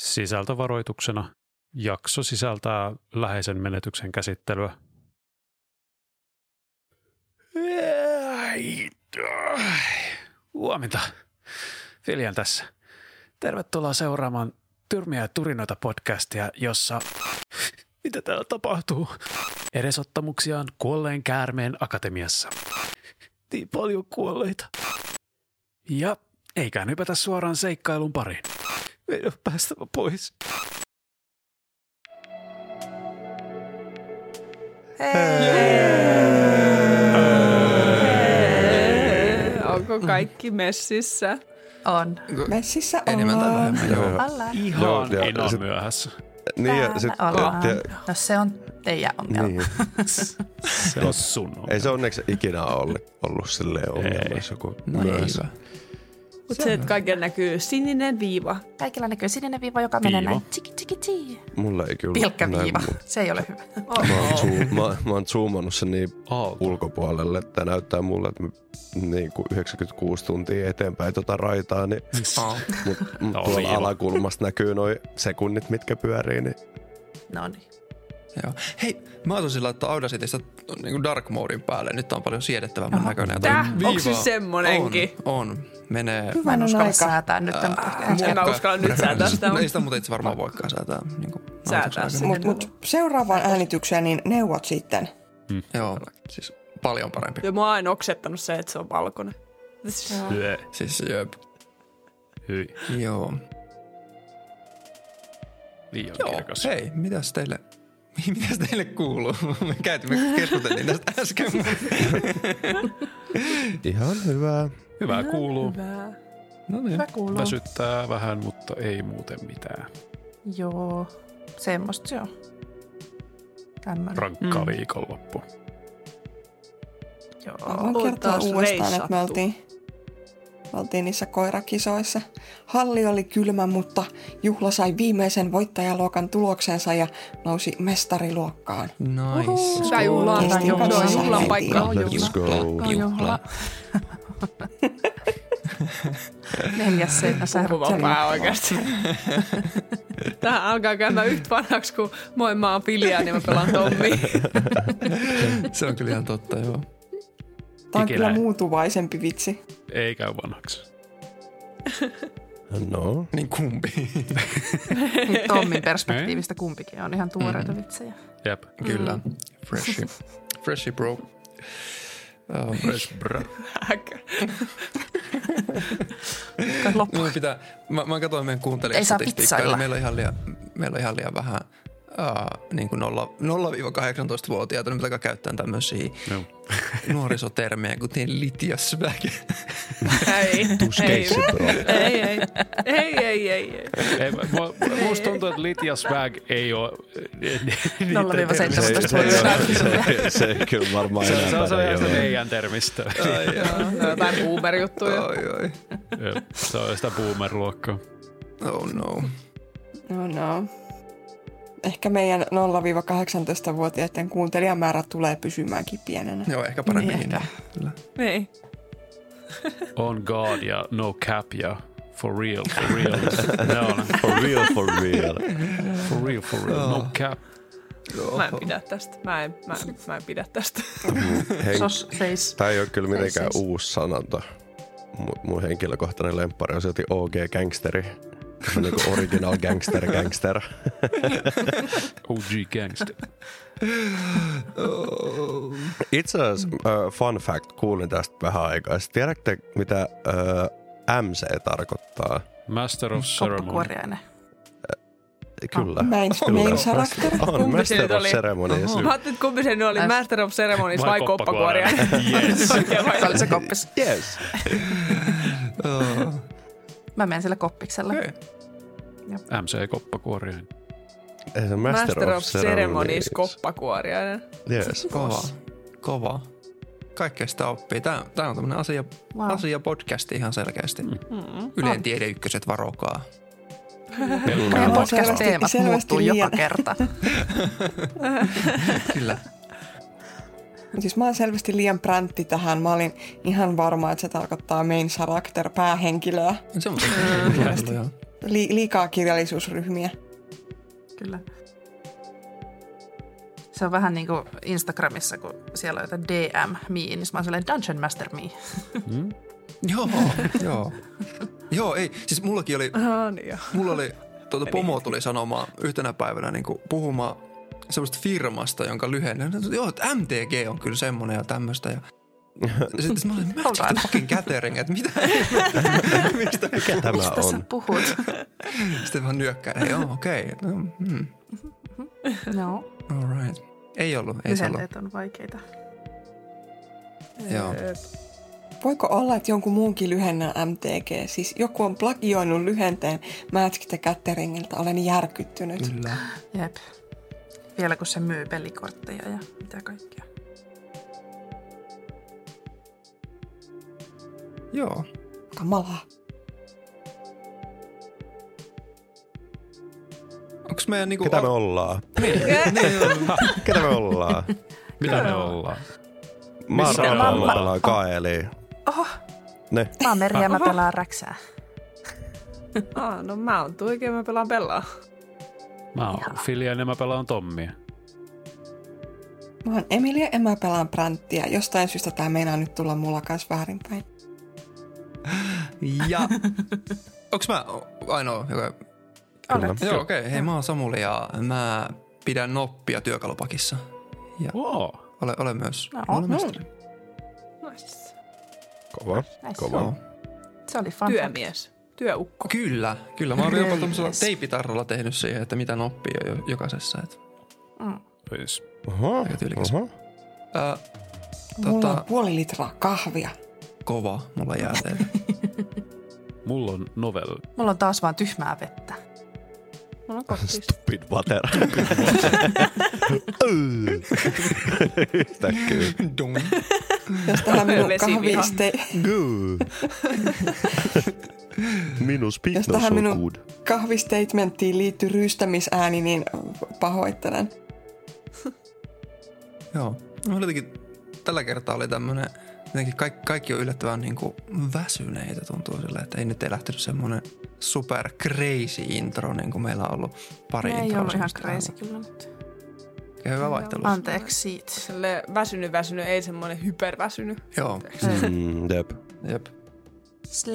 Sisältövaroituksena jakso sisältää läheisen menetyksen käsittelyä. Huomenta. Viljan tässä. Tervetuloa seuraamaan Tyrmiä ja turinoita podcastia, jossa... Mitä täällä tapahtuu? Edesottamuksiaan kuolleen käärmeen akatemiassa. Niin paljon kuolleita. Ja eikä hypätä suoraan seikkailun pariin. Meidän on päästävä pois. Onko kaikki messissä? On. Messissä Enemmän tai vähemmän, joo. Ollaan. Ihan Joo, ja eno sit- myöhässä. Niin, ja sit, ollaan. ja, No se on teidän ongelma. niin. Se on sun ongelma. Ei se onneksi ikinä ollut, ollut silleen ongelma, jos joku No ei myös. hyvä. Mutta se, että kaikilla näkyy sininen viiva. Kaikilla näkyy sininen viiva, joka Viiva. menee näin tiki tiki tiki. Mulla ei kyllä Pilkkä näin viiva. mu- Se ei ole hyvä. Mä oon, zoom, mä, mä oon zoomannut sen niin Aalto. ulkopuolelle, että näyttää mulle, että mä, niin kuin 96 tuntia eteenpäin tota raitaa, niin Oh. mut, mut No, tuolla alakulmasta näkyy noin sekunnit, mitkä pyörii, niin No niin. Joo. Hei, mä ajattelin laittaa Audacitystä niin Dark Modin päälle. Nyt on paljon siedettävämmän näköinen. Ja toi Tää? Onks se semmonenkin? On, on. Menee... Mä en Hyvän on uskalla aika. säätää nyt. Äh, En mä uskalla nyt säätää sitä. No ei sitä muuten itse varmaan voikaan säätää. Niin kuin Säätää sitä. Mut, mut seuraavaan äänitykseen niin neuvot sitten. Joo, siis paljon parempi. Ja mä oon aina oksettanut se, että se on valkoinen. Siis jöp. Hyi. Joo. Liian Joo, kirkas. hei, mitäs teille, mitäs teille kuuluu? Me käytiin, me keskusteltiin tästä äsken. ihan hyvä. Hyvää kuuluu. Hyvä. No niin. Hyvä kuuluu. Väsyttää vähän, mutta ei muuten mitään. Joo. Semmosta se on. Tämmönen. Rankka Mm. viikonloppu. Joo. Voin kertoa taas uudestaan, että me oltiin, oltiin niissä koirakisoissa. Halli oli kylmä, mutta juhla sai viimeisen voittajaluokan tuloksensa ja nousi mestariluokkaan. Nice. Hyvä Se on juhlan paikka. Let's go. Juhla. Neljäs seinä mahtavaa. oikeasti. Tähän alkaa käymään yhtä vanhaksi kuin moi mä oon Pilja, niin mä pelaan Tommi. Se on kyllä ihan totta, joo. Tämä on kyllä muutuvaisempi vitsi. Ei käy vanhaksi. No, Niin kumpi. Tommin perspektiivistä kumpikin on ihan tuoreita vitsejä. Jep. kyllä. Freshi. Freshi bro. Oh. Fresh. Häkkä. Loppu. Pitää, mä, mä katsoin meidän Ei saa kuuntelijastatistiikkaa, meillä on ihan liian, meillä on ihan liian vähän niin kuin 0-18-vuotiaita, niin pitää käyttää tämmöisiä Joo. nuorisotermejä, kuten litiasväk. Ei, ei, Tuskeissi, ei, ei, ei, ei, ei, ei. Ei, musta tuntuu, että Litja Swag ei ole... 0-17 se, se, se, se, se ei kyllä varmaan Se, enää se, se on päde, ihan se joo. meidän termistö. Jotain boomer-juttuja. oi, oi. Joo, se on sitä boomer-luokkaa. Oh no. No no. Ehkä meidän 0-18-vuotiaiden kuuntelijamäärä tulee pysymäänkin pienenä. Joo, ehkä paremmin. Niin, ehkä. Kyllä. Niin. On God ja No Cap ja For real, for real. ne on For real, for real. for real, for real. No Cap. Mä en pidä tästä. Mä en, mä en, mä en pidä tästä. Hen- Sos face. Tämä ei ole kyllä mitenkään siis. uusi sanonta. Mun, mun henkilökohtainen lemppari on silti OG Gangsteri. Niin kuin original gangster gangster. OG Gangster. Itse asiassa uh, fun fact, kuulin tästä vähän aikaa. sitten. Tiedätte, mitä uh, MC tarkoittaa? Master of Ceremony. Koppakuoriainen. Kyllä. Main, Kyllä. main character. On Master of? Ceremonies. Mä ajattelin, että kumpi se nyt oli, Master of Ceremonies Vai vai koppakuoria? koppakuoria? Yes. Se oli se koppis. Yes. Oh. Mä menen sillä koppiksella. Okei. MC Koppakuoriainen. Ei se Master of Ceremonies koppakuoriainen. Yes. Kova. Kova. Kaikkea sitä oppii. Tää, tää on tämmönen asia, Wow. asia podcasti ihan selkeästi. Mm. Yleen tiede ykköset varokaa. Pelkkää Meidän podcast-teemat muuttuu joka kerta. Kyllä. Siis mä oon selvästi liian präntti tähän. Mä olin ihan varma, että se tarkoittaa main character päähenkilöä. Se on joo. li, liikaa kirjallisuusryhmiä. Kyllä. Se on vähän niin kuin Instagramissa, kun siellä on jotain DM me, niin mä oon sellainen Dungeon Master me. Joo, joo. Joo, ei. Siis mullakin oli, Ah, niin joo. mulla oli, tuota pomo tuli sanomaan yhtenä päivänä niin kuin puhumaan semmoista firmasta, jonka lyhenne, joo, että MTG on kyllä semmoinen ja tämmöistä. Ja sitten mä olin, mä Ollaan. fucking catering, että mitä, mistä Mikä tämä Mistä sä on? puhut? Sitten vaan nyökkää, joo, okei, okay. no, hmm, no, all right. Ei ollut, ei se ollut. on vaikeita. Joo. Voiko olla, että jonkun muunkin lyhennä MTG? Siis joku on plagioinut lyhenteen Magic the Gatheringilta. Olen järkyttynyt. Kyllä. Jep. Vielä kun se myy pelikortteja ja mitä kaikkea. Joo. Kamalaa. Onks meidän niinku... Ketä me ollaan? Ketä me ollaan? Mitä me ollaan? Mä oon Missä Rauha, ollaan? mä pelaan Kaeliin. Oho, Ne. mä oon Meri ja mä pelaan räksää. Ah, no mä oon tuike ja mä pelaan pelaa. Mä oon Filian ja mä pelaan Tommia. Mä oon Emilia ja mä pelaan Branttia. Jostain syystä tää meinaa nyt tulla mulla kanssa väärinpäin. Ja... Onks mä ainoa, joka... Kyllä. Joo, okei. Okay. Hei, mä oon Samuli ja mä pidän noppia työkalupakissa. Ja Wow. ole, ole myös. No, olen mestari. Nice. Kova, Nice. kova. Joo. Se oli fun fact. Työukko. Kyllä, kyllä. Mä oon jopa tuollaisella teipitarralla tehnyt siihen, että mitä noppia jo, jokaisessa. Et, Mm. Yes. Oho, Aika tyylikäs. oho. Mulla Tota- on puoli litraa kahvia. kova, mulla jää teille. Mulla on novel. Mulla on taas vaan tyhmää vettä. Mulla on kottista. Stupid water. Yhtäkkiä. Jos tähän minun kahviste... Good. Minun speak Jos no tähän so minun good. kahvistatementtiin liittyy ryystämisääni, niin pahoittelen. Joo. Mulla jotenkin tällä kertaa oli tämmönen, jotenkin kaikki, kaikki on yllättävän niin kuin väsyneitä tuntuu sille, että ei nyt ei lähtenyt semmonen super crazy intro, niin kuin meillä on ollut pari ei introa ollut ihan semmoista crazy kyllä nyt. Ja hyvä vaihtelu. Anteeksi siitä. Sille väsynyt väsynyt, ei semmoinen hyperväsynyt. Joo, Mm, jep. jep.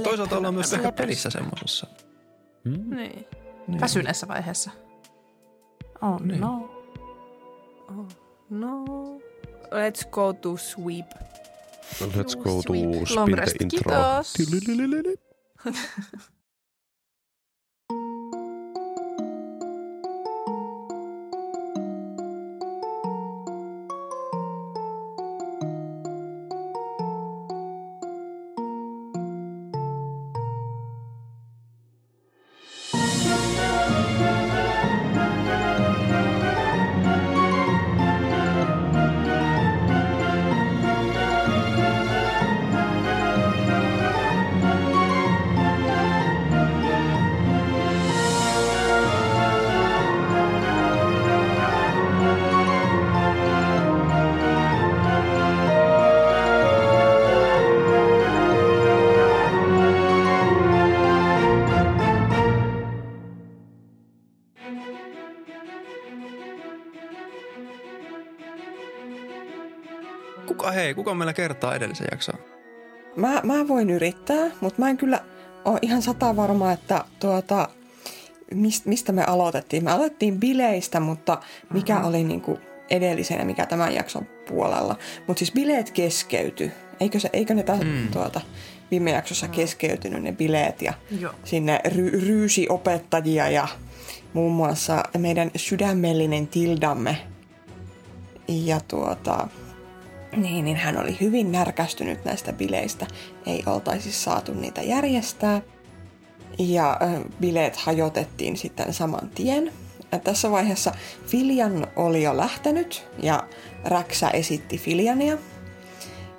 Toisaalta ollaan myös ehkä pelissä semmosessa. Hmm? Niin. Niin. Väsyneessä vaiheessa. Oh Niin. no. Oh, no. Let's go to sweep. Let's go to Sweet. spin Long the rest, intro. kiitos. Kuka meillä kertaa edellisen jakson? Mä, mä voin yrittää, mutta mä en kyllä ole ihan sata varma, että tuota, mist, mistä me aloitettiin. Me aloitettiin bileistä, mutta mikä oli niinku edellisen ja mikä tämän jakson puolella. Mutta siis bileet keskeytyi. Eikö, se, eikö ne tä, mm. tuota, viime jaksossa keskeytynyt ne bileet ja Joo. sinne ry, ryysi opettajia ja muun muassa meidän sydämellinen Tildamme. Ja tuota, niin, niin hän oli hyvin närkästynyt näistä bileistä. Ei oltaisi saatu niitä järjestää. Ja bileet hajotettiin sitten saman tien. Tässä vaiheessa Filian oli jo lähtenyt ja Räksä esitti Filiania.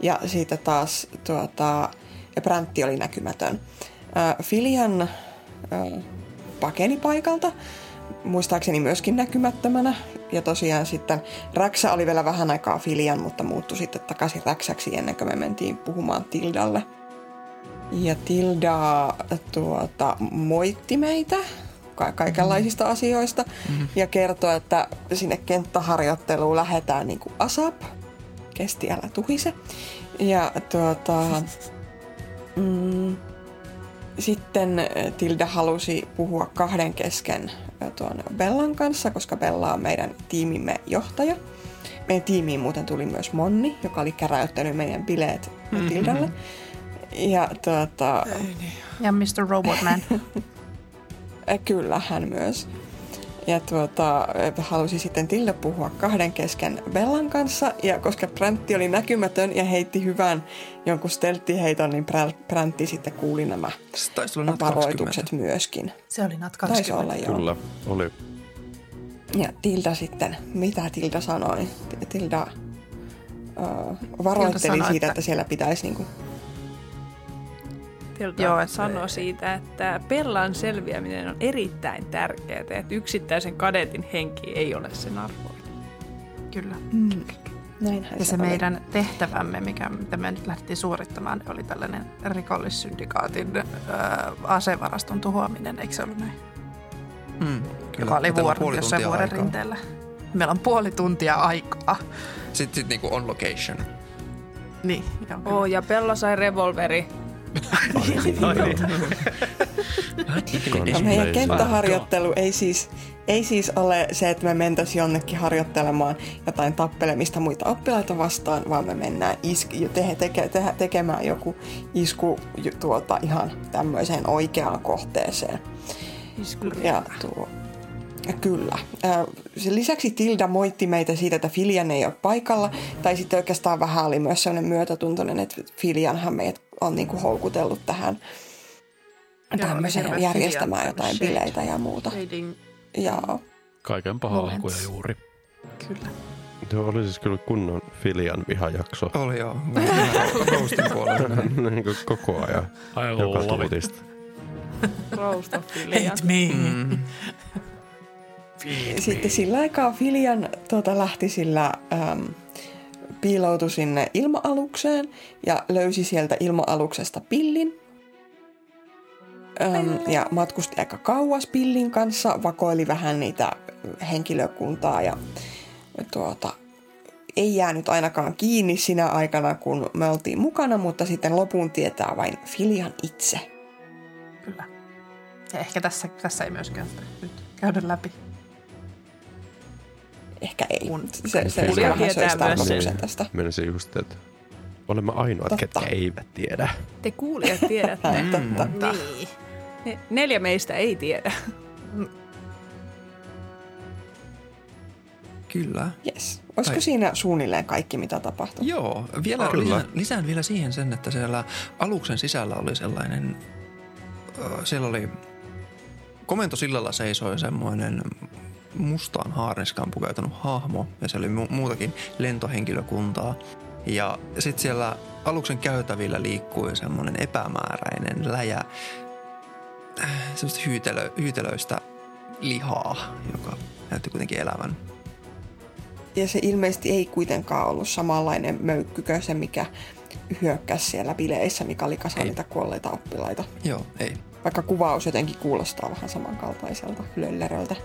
Ja siitä taas tuota, Bräntti oli näkymätön. Filian pakeni paikalta, muistaakseni myöskin näkymättömänä. Ja tosiaan sitten Räksä oli vielä vähän aikaa Filian, mutta muuttui sitten takaisin Räksäksi ennen kuin me mentiin puhumaan Tildalle. Ja Tilda tuota, moitti meitä ka- kaikenlaisista asioista ja kertoi, että sinne kenttäharjoitteluun lähdetään niin kuin ASAP. Kesti älä tuhise. Ja tuota, mm, sitten Tilda halusi puhua kahden kesken tuon Bellan kanssa, koska Bella on meidän tiimimme johtaja. Meidän tiimiin muuten tuli myös Monni, joka oli käräyttänyt meidän bileet Tildalle. Ja tuota, Ja Mr. Robotman. Äh, Kyllä, hän myös. Ja tuota, äh, halusi sitten Tilda puhua kahden kesken Bellan kanssa, ja koska Präntti oli näkymätön ja heitti hyvän jonkun stelttiheiton, niin Prä- Präntti sitten kuuli nämä Se taisi olla Nat varoitukset 20. myöskin. Se oli Nat Taisi 20. olla joo. Kyllä, oli. Ja Tilda sitten, mitä Tilda sanoi? Tilda uh, varoitteli sanoi, siitä, että- että siellä pitäisi niinku, Että- sanoi siitä, että Pellan selviäminen on erittäin tärkeää, että yksittäisen kadetin henki ei ole sen arvoinen. Kyllä. näinhän Ja se oli. meidän tehtävämme, mikä, mitä me nyt lähdettiin suorittamaan, oli tällainen rikollissyndikaatin ö, asevaraston tuhoaminen, eikö se ollut näin? Mm, Joka oli vuor- puoli jossain vuoren aikaa. rinteellä. Meillä on puoli tuntia aikaa. Sitten sit niinku on location. Niin, joo, kyllä. Oh, ja Pella sai revolveri. Ja meidän kenttäharjoittelu ei siis, ei siis ole se, että me mentäisiin jonnekin harjoittelemaan jotain tappelemista muita oppilaita vastaan, vaan me mennään isk- te- teke- te- tekemään joku isku tuota, ihan tämmöiseen oikeaan kohteeseen. Ja tuo, kyllä. Sen lisäksi Tilda moitti meitä siitä, että Filian ei ole paikalla. Tai sitten oikeastaan vähän oli myös sellainen myötätuntoinen, että Filianhan meidät on niinku houkutellut tähän tämmöiseen järjestämään Filian jotain shade. bileitä ja muuta. Shading, Ja Kaiken pahaa Moments. alkuja juuri. kyllä. Joo, oli siis kyllä kunnon Filian vihajakso. Oli joo. Roastin puolella. niin kuin koko ajan. I Joka love it. tuutista. Roast of Filian. me. Mm. sitten sillä aikaa Filian tuota, lähti sillä äm, piiloutui sinne ilma-alukseen ja löysi sieltä ilma-aluksesta pillin. Äm, ja matkusti aika kauas pillin kanssa, vakoili vähän niitä henkilökuntaa ja tuota, ei jäänyt ainakaan kiinni sinä aikana, kun me oltiin mukana, mutta sitten lopun tietää vain Filian itse. Kyllä. Ja ehkä tässä, tässä ei myöskään nyt käydä läpi. Ehkä ei. Kun- Se, se, se vähän tietää söisi myös tarkoituksen sen. tästä. Menisin just, että olemme ainoat, Totta. ketkä eivät tiedä. Te kuulijat tiedätte. Näin, totta. Niin. Ne- Neljä meistä ei tiedä. Kyllä. Yes. Olisiko Tai- siinä suunnilleen kaikki, mitä tapahtui? Joo, vielä Kyllä. lisään, lisään vielä siihen sen, että siellä aluksen sisällä oli sellainen, ö, siellä oli komentosillalla seisoi semmoinen mustaan haarniskaan pukeutunut hahmo ja se oli mu- muutakin lentohenkilökuntaa. Ja sitten siellä aluksen käytävillä liikkui semmoinen epämääräinen läjä äh, semmoista hyytelö, hyytelöistä lihaa, joka näytti kuitenkin elävän. Ja se ilmeisesti ei kuitenkaan ollut samanlainen möykkykö se, mikä hyökkäsi siellä bileissä, mikä oli kasa niitä kuolleita oppilaita. Joo, ei. Vaikka kuvaus jotenkin kuulostaa vähän samankaltaiselta lölleröltä.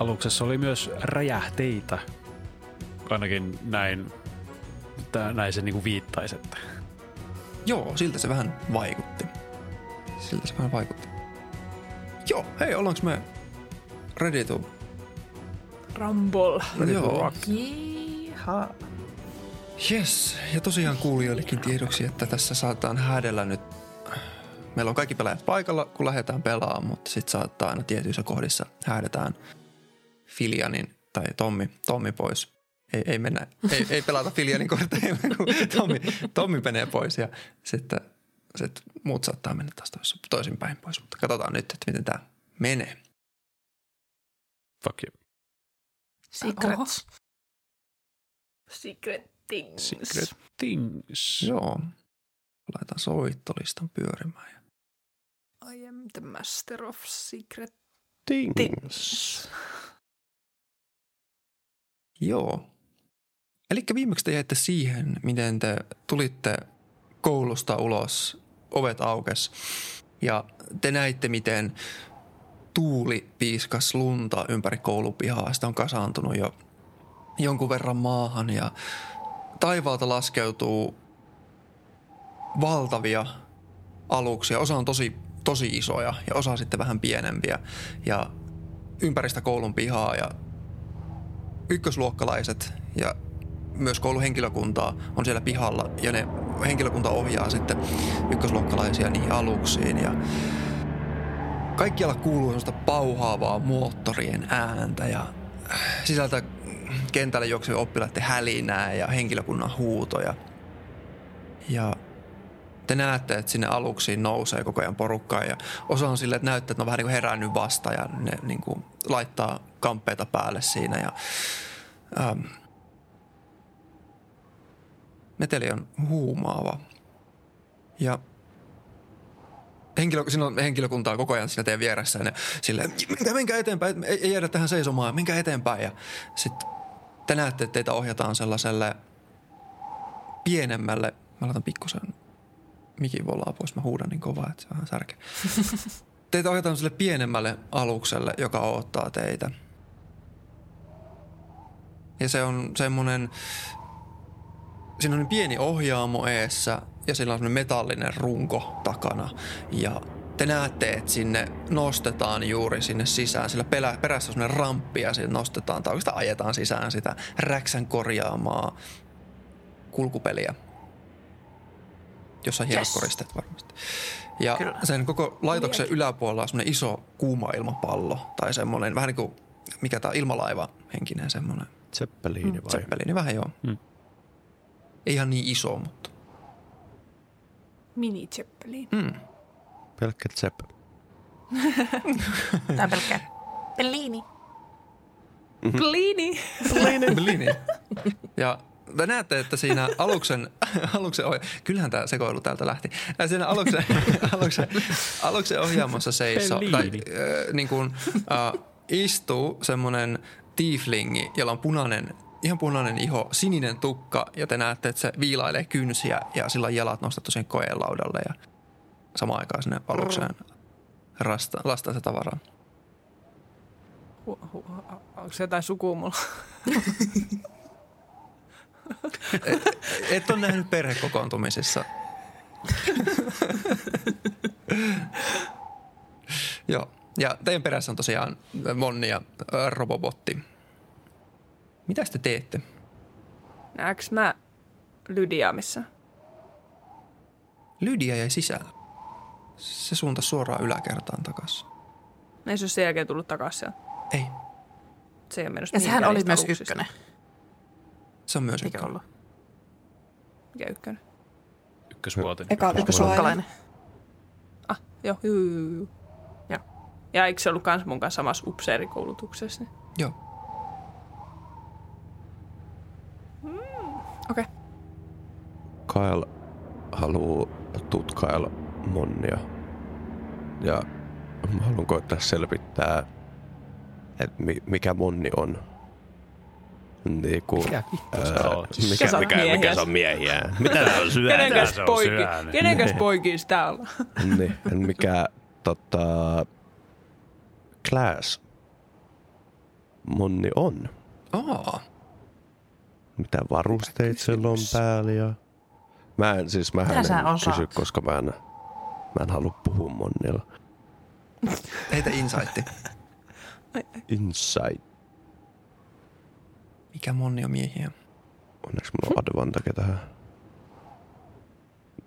Aluksessa oli myös räjähteitä. Ainakin näin, näin se niinku viittaisi, että Joo, siltä se vähän vaikutti. Siltä se vähän vaikutti. Joo, hei, ollaanko me ready to... Rumble. Joo. Jiha. Yes, ja tosiaan kuulijoillekin tiedoksi, että tässä saataan häädellä nyt... Meillä on kaikki pelaajat paikalla, kun lähdetään pelaamaan, mutta sitten saattaa aina tietyissä kohdissa häädetään Filianin tai Tommi, Tommi pois. Ei, ei, mennä, ei, ei pelata Filianin kortteja, kun Tommi, Tommi menee pois ja sitten sit muut saattaa mennä taas tois- toisinpäin pois. Mutta katsotaan nyt, että miten tämä menee. fuck you. Secrets. Secret things. Secret things. Joo. Laitetaan soittolistan pyörimään. I am the master of secret Things. Joo. Eli viimeksi te jäitte siihen, miten te tulitte koulusta ulos ovet aukes. Ja te näitte, miten tuuli piiskas lunta ympäri koulupihaa. Sitä on kasaantunut jo jonkun verran maahan ja taivaalta laskeutuu valtavia aluksia. Osa on tosi, tosi isoja ja osa sitten vähän pienempiä. Ja ympäristä koulun pihaa ja ykkösluokkalaiset ja myös kouluhenkilökuntaa on siellä pihalla ja ne henkilökunta ohjaa sitten ykkösluokkalaisia niihin aluksiin ja kaikkialla kuuluu sellaista pauhaavaa moottorien ääntä ja sisältä kentälle juoksevien oppilaiden hälinää ja henkilökunnan huutoja. Ja te näette, että sinne aluksiin nousee koko ajan porukkaa ja osa on silleen, että näyttää, että ne on vähän niin kuin herännyt vasta ja ne niin kuin laittaa kamppeita päälle siinä ja ähm, meteli on huumaava. Ja henkilö, siinä on henkilökuntaa koko ajan siinä teidän vieressä ja ne silleen, minkä, minkä eteenpäin, ei, ei jäädä tähän seisomaan, minkä eteenpäin. Ja sitten te näette, että teitä ohjataan sellaiselle pienemmälle, mä laitan pikkusen mikin volaa pois, mä huudan niin kovaa, että se vähän särkeä. teitä ohjataan sille pienemmälle alukselle, joka odottaa teitä. Ja se on semmoinen, siinä on pieni ohjaamo eessä ja sillä on semmoinen metallinen runko takana. Ja te näette, että sinne nostetaan juuri sinne sisään, sillä perässä on semmoinen ramppi ja sinne nostetaan, tai oikeastaan ajetaan sisään sitä räksän korjaamaa kulkupeliä jossa on hienot Yes. koristeet varmasti. Ja Kyllä. sen koko laitoksen yläpuolella on semmoinen iso kuuma ilmapallo tai semmoinen vähän niin kuin, mikä tämä ilmalaiva henkinen semmoinen. Zeppeliini vai? Zeppelini, vähän joo. Mm. Ei ihan niin iso, mutta. mini Zeppelin. Mm. Pelkkä Zepp. Tää pelkkä Bellini. Plini. Bellini. ja te näette, että siinä aluksen, aluksen ohja- kyllähän tämä sekoilu täältä lähti. Ja siinä aluksen, aluksen, aluksen ohjaamossa seisoo, tai äh, niin kuin, äh, istuu semmoinen tieflingi, jolla on punainen, ihan punainen iho, sininen tukka, ja te näette, että se viilailee kynsiä ja sillä on jalat nostettu sen koeen laudalle ja samaan aikaan sinne alukseen rasta, lastaa se tavaraa. Onko se jotain sukua mulla? Et ole nähnyt perhekokoontumisissa. Joo. Ja teidän perässä on tosiaan Monni ja ö, Robobotti. Mitä te teette? Näekö mä Lydia missä? Lydia jäi sisällä. Se suunta suoraan yläkertaan takaisin. Ei se ole sen jälkeen tullut takaisin sieltä. Ei, Se ei ole mennyt Ja sehän mihinkään oli niistä myös aluksista. ykkönen. Se on myös Eikö ykkönen. ollut? Mikä ykkönen? Ykkösvuotinen. Eka Ykkösluokkalainen. Ah, joo, joo, joo, joo. Joo. Ja eikö se ollut kans mun kanssa samassa upseerikoulutuksessa? Niin? Joo. Okei. Okay. Kyle haluaa tutkailla Monnia. Ja mä haluan koittaa selvittää, että mi- mikä Monni on. Niin kuin, Mikä vittu sä ää, oot? Siis mikä, mikä, mikä se on miehiä? Mitä se on syödä? Kenenkäs, on poiki, syönyt? kenenkäs sitä niin, mikä tota, class Monni on. Aa, Mitä varusteita sillä on päällä ja... Mä en, siis mä en kysy, koska mä en, mä en halua puhua Monnilla. heitä insightti. Insight. Mikä Monni on miehiä? Onneksi mulla on advantage tähän.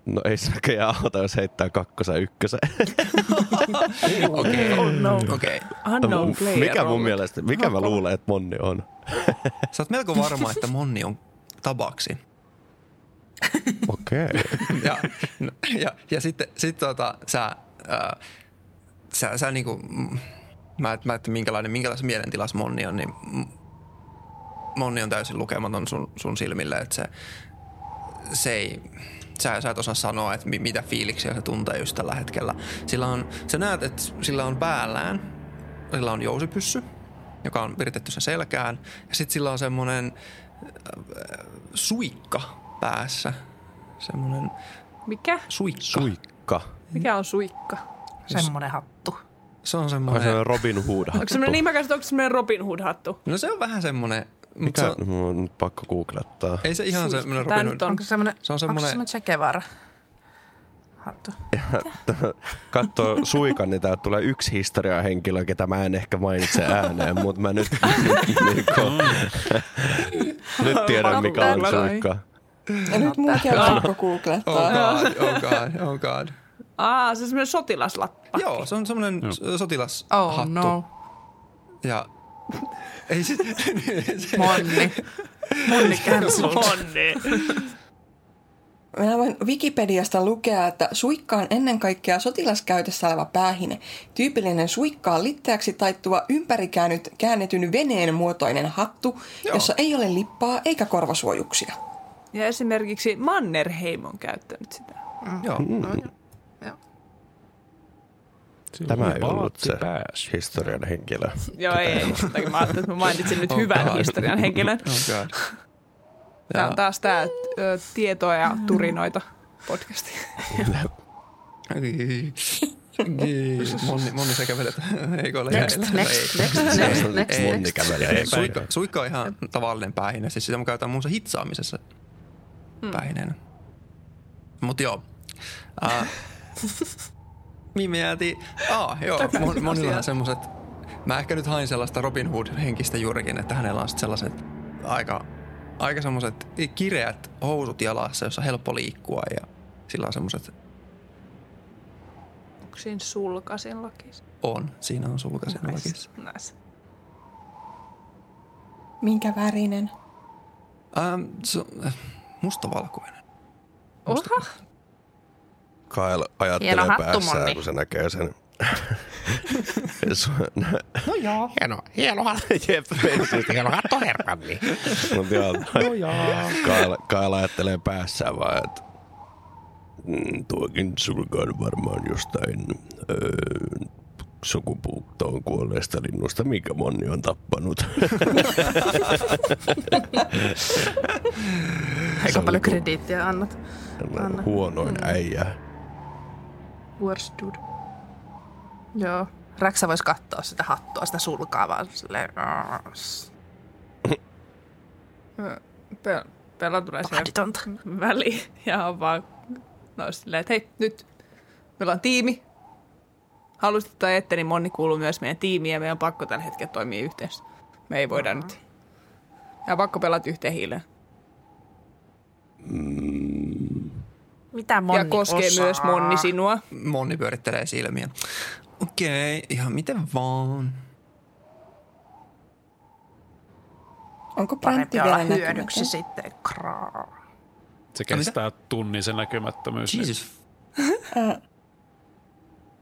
No ei se näköjään auta, jos heittää kakkosen ykkösen. Okei. Oh no. Okei. Unknown player. mikä mun mielestä, mikä mä luulen, että Monni on? Sä oot melko varma, että Monni on tabaksi. Okei. Okay. ja, no, ja, ja sitten sit tota, sä, ää, sä, sä niinku, mä et, mä et minkälainen, minkälaisen mielentilassa Monni on, niin Monni on täysin lukematon sun, sun silmille, että se, se ei, sä, sä et osaa sanoa, että mi, mitä fiiliksiä se tuntee just tällä hetkellä. Sillä on, sä näet, että sillä on päällään, sillä on jousipyssy, joka on viritetty sen selkään, ja sitten sillä on semmoinen äh, suikka päässä, semmoinen Mikä? suikka. Suikka. Mikä on suikka? Semmoinen hattu. Se on Onko semmoinen... se Robin Hood Onko semmoinen niin mä käsitän, onko semmoinen Robin Hood-hattu? No se on vähän semmoinen... Mikä? se on, Mun on nyt pakko googlettaa. ei se ihan semmoinen Tää Robin Hood. on. Onko se semmoinen, Se on onko semmoinen- se semmoinen Che Guevara hattu? Katsoo suikan, niin täältä tulee yksi historiahenkilö, ketä mä en ehkä mainitse ääneen, mutta mä nyt, niinku, nyt tiedän, mikä on suikka. Ja nyt muukin on pakko Oh googlettaa. god, oh god, oh god. Aa, se on semmoinen sotilaslappa. Joo, se on semmoinen sotilashattu. Oh no. Ja ei se, se Monni. Monni. Monni. Minä voin Wikipediasta lukea, että suikka on ennen kaikkea sotilaskäytössä oleva päähine. Tyypillinen suikka on litteäksi taittuva ympärikäännyt käännetyn veneen muotoinen hattu, Joo. jossa ei ole lippaa eikä korvasuojuksia. Ja esimerkiksi Mannerheim on käyttänyt sitä. joo. Tämä ei ollut se pääs. historian henkilö. Joo, ei, ei. Mä ajattelin, että mä mainitsin nyt Oh hyvän God. historian henkilön. Oh god. Tämä on taas tämä tietoa ja turinoita podcasti. Monni, monni sä kävelet heikoilla Next, jäillä. next, Ei. next, next, next. Monni kävelee. Suikka, suikka on ihan tavallinen päähine. Siis sitä mä käytän muun hitsaamisessa päähineenä. Mut joo. Uh, mihin me jäätiin? Ah, joo. Mon, monilla on semmoset... Mä ehkä nyt hain sellaista Robin Hood-henkistä juurikin, että hänellä on sit sellaiset aika, aika semmoset kireät housut jalassa, jossa on helppo liikkua ja sillä on semmoset Onko siinä sulkasin lakissa? on. Siinä on sulkaisen lakissa. Nice. Minkä värinen? Ähm, se on äh, mustavalkoinen. Oha! Kyle ajattelee hattu, päässään, Monni. kun se näkee sen. No joo, hieno, hieno hattu. Jep, Hieno hattu herranni. Mutta joo, Kyle, Kyle ajattelee päässään vaan, että mm, tuokin sulka on varmaan jostain öö, sukupuuttoon kuolleesta linnusta, mikä monni on tappanut. Aika paljon krediittiä annat. Sellainen Huonoin äijä. Worst dude. Joo. Räksä voisi katsoa sitä hattua, sitä sulkaa vaan silleen... Pe- Pela tulee siihen väliin ja on vaan no, silleen, että hei, nyt meillä on tiimi. Halusit tai ette, niin Monni kuuluu myös meidän tiimiin ja meidän on pakko tällä hetkellä toimia yhteensä. Me ei voida nyt. Ja pakko pelata yhteen hiileen. Mitä monni ja koskee osaa? myös Monni sinua. Monni pyörittelee silmiä. Okei, okay, ihan miten vaan. Onko olla vielä hyödyksi sitten. Kraa. Se kestää tunnin se näkymättömyys. niin Jesus.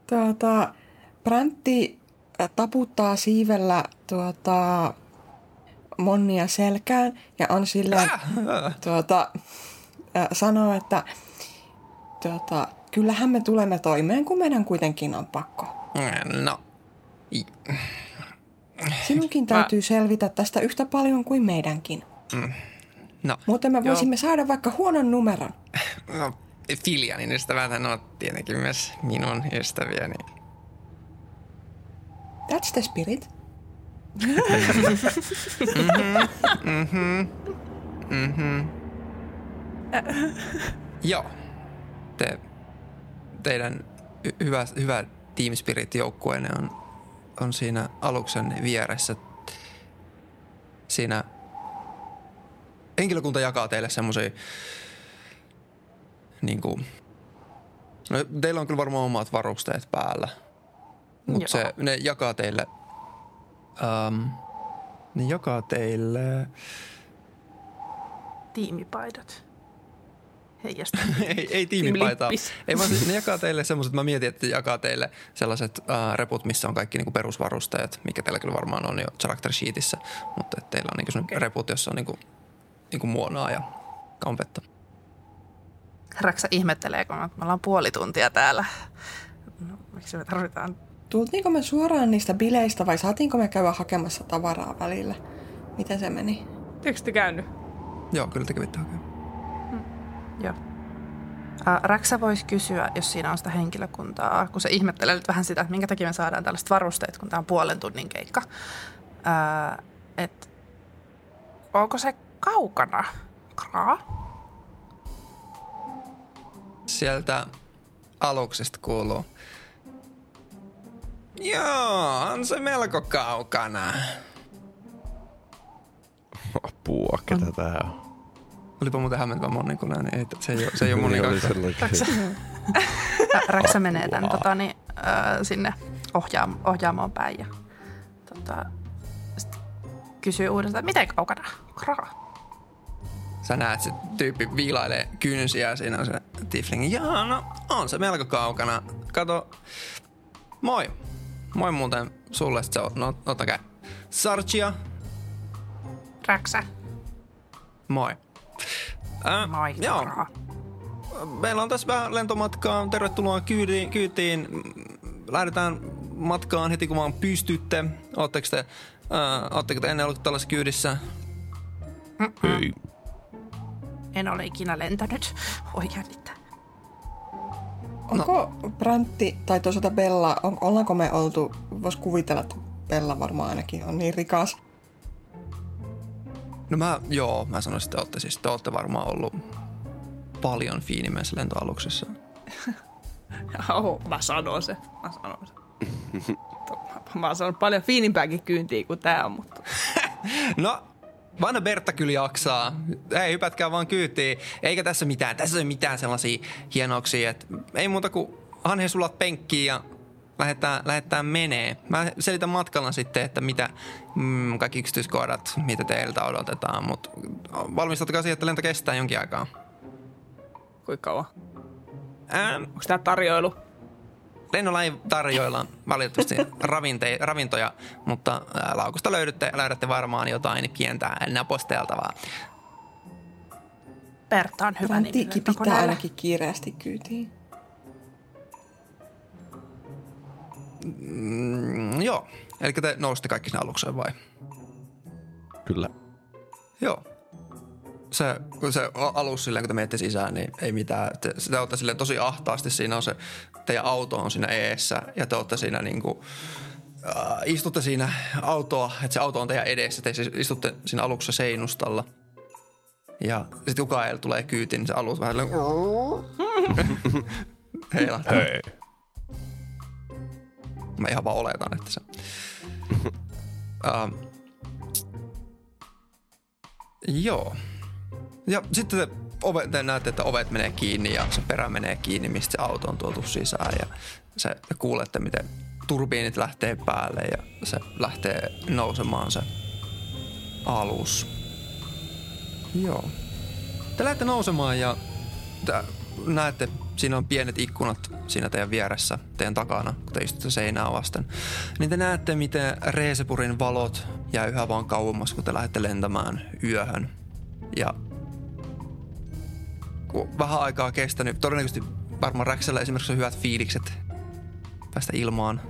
Tuota, Bräntti äh, taputtaa siivellä tuota, Monnia selkään ja on silleen, tuota, äh, sanoo, että tuota, kyllähän me tulemme toimeen, kun meidän kuitenkin on pakko. No. I- Sinunkin täytyy selvitä tästä yhtä paljon kuin meidänkin. No. Muuten me voisimme saada vaikka huonon numeron. no. Filianin ystävät on tietenkin myös minun ystäviäni. That's the spirit. Joo. Te, teidän hy- hyvä, hyvä Team Spirit-joukkueenne on, on siinä aluksen vieressä. Siinä henkilökunta jakaa teille semmoisia niin kuin, no, teillä on kyllä varmaan omat varusteet päällä. Mutta se, ne jakaa teille, um, ne jakaa teille Tiimipaidat. Heijasta. ei, ei tiimipaitaa. Ei vaan siis ne jakaa teille semmoiset, mä mietin, että jakaa teille sellaiset äh, reput, missä on kaikki niinku perusvarusteet, mikä teillä kyllä varmaan on jo character sheetissä, mutta että teillä on niinku okay. reput, jossa on niinku, niinku muonaa ja kampetta. Räksä ihmettelee, kun me me ollaan puoli tuntia täällä. No, miksi me tarvitaan? Tultiinko me suoraan niistä bileistä vai saatiinko me käydä hakemassa tavaraa välillä? Miten se meni? Eikö te käynyt? Joo, kyllä te kävitte hakemaan. Joo. Ää, Räksä voisi kysyä, jos siinä on sitä henkilökuntaa, kun se ihmettelee nyt vähän sitä, että minkä takia me saadaan tällaiset varusteet, kun tämä on puolen tunnin keikka. Ää, et, onko se kaukana? Kraa? Sieltä aluksesta kuuluu. Joo, on se melko kaukana. Apua, ketä tää on? Olipa muuten hämmentävä moni, kun näin, niin ei, se ei ole, se ei ole Niin Räksä, Ä, Räksä menee tämän, tota, niin, ää, sinne ohjaam, ohjaamoon päin ja tota, kysyy uudestaan, miten kaukana? Kraa. Sä näet, se tyyppi viilailee kynsiä, siinä on se tiflingi. Joo, no on se melko kaukana. Kato, moi. Moi muuten sulle, sit se on, no ottakaa. Sarchia, Räksä. moi. Äh, joo, meillä on tässä vähän lentomatkaa. Tervetuloa kyytiin. kyytiin. Lähdetään matkaan heti, kun vaan pystytte. Ootteko te, äh, ootteko te ennen ollut tällaisessa kyydissä? Ei. En ole ikinä lentänyt. Voi jännittää. Onko Brantti tai toisaalta Bella, on, ollaanko me oltu, vois kuvitella, että Bella varmaan ainakin on niin rikas. No mä, joo, mä sanoisin, että te ootte, siis, te ootte varmaan ollut paljon fiinimmässä lentoaluksessa. Oho, mä sanon se. Mä sanon se. Mä oon saanut paljon fiinimpääkin kyyntiä kuin tää on, mutta No, vanha Bertta kyllä jaksaa. Ei, hypätkää vaan kyytiin. Eikä tässä mitään, tässä ei mitään sellaisia hienouksia, että ei muuta kuin hanhe sulat penkkiin ja lähdetään, lähdetään menee. Mä selitän matkalla sitten, että mitä mm, kaikki yksityiskohdat, mitä teiltä odotetaan, mutta valmistautukaa siihen, että lento kestää jonkin aikaa. kuinka kauan? Ähm, Onko tää tarjoilu? Lennolla ei tarjoilla valitettavasti ravinte- ravintoja, mutta ää, laukusta löydätte, löydätte varmaan jotain pientä naposteltavaa. Bertta on hyvä kipitää lentokoneelle. ainakin kiireesti kyytiin. Mm, joo, eli te nousitte kaikki sinne alukseen vai? Kyllä. Joo. Se, se alus silleen, kun te menette sisään, niin ei mitään. Te, te olette silleen tosi ahtaasti. Siinä on se, teidän auto on siinä eessä ja te olette siinä niinku, äh, istutte siinä autoa, että se auto on teidän edessä. Te siis istutte siinä aluksessa seinustalla. Ja sitten kun Kael tulee kyytiin, niin se alus vähän silleen... Heilahtaa. Hei. Mä ihan vaan oletan, että se... uh, joo. Ja sitten te, ove, te näette, että ovet menee kiinni ja se perä menee kiinni, mistä se auto on tuotu sisään. Ja se, te kuulette, miten turbiinit lähtee päälle ja se lähtee nousemaan se alus. Joo. Te lähdette nousemaan ja näette, siinä on pienet ikkunat siinä teidän vieressä, teidän takana, kun te istutte seinää vasten. Niin te näette, miten Reesepurin valot jää yhä vaan kauemmas, kun te lähdette lentämään yöhön. Ja kun vähän aikaa kestänyt, todennäköisesti varmaan Räksällä esimerkiksi on hyvät fiilikset päästä ilmaan.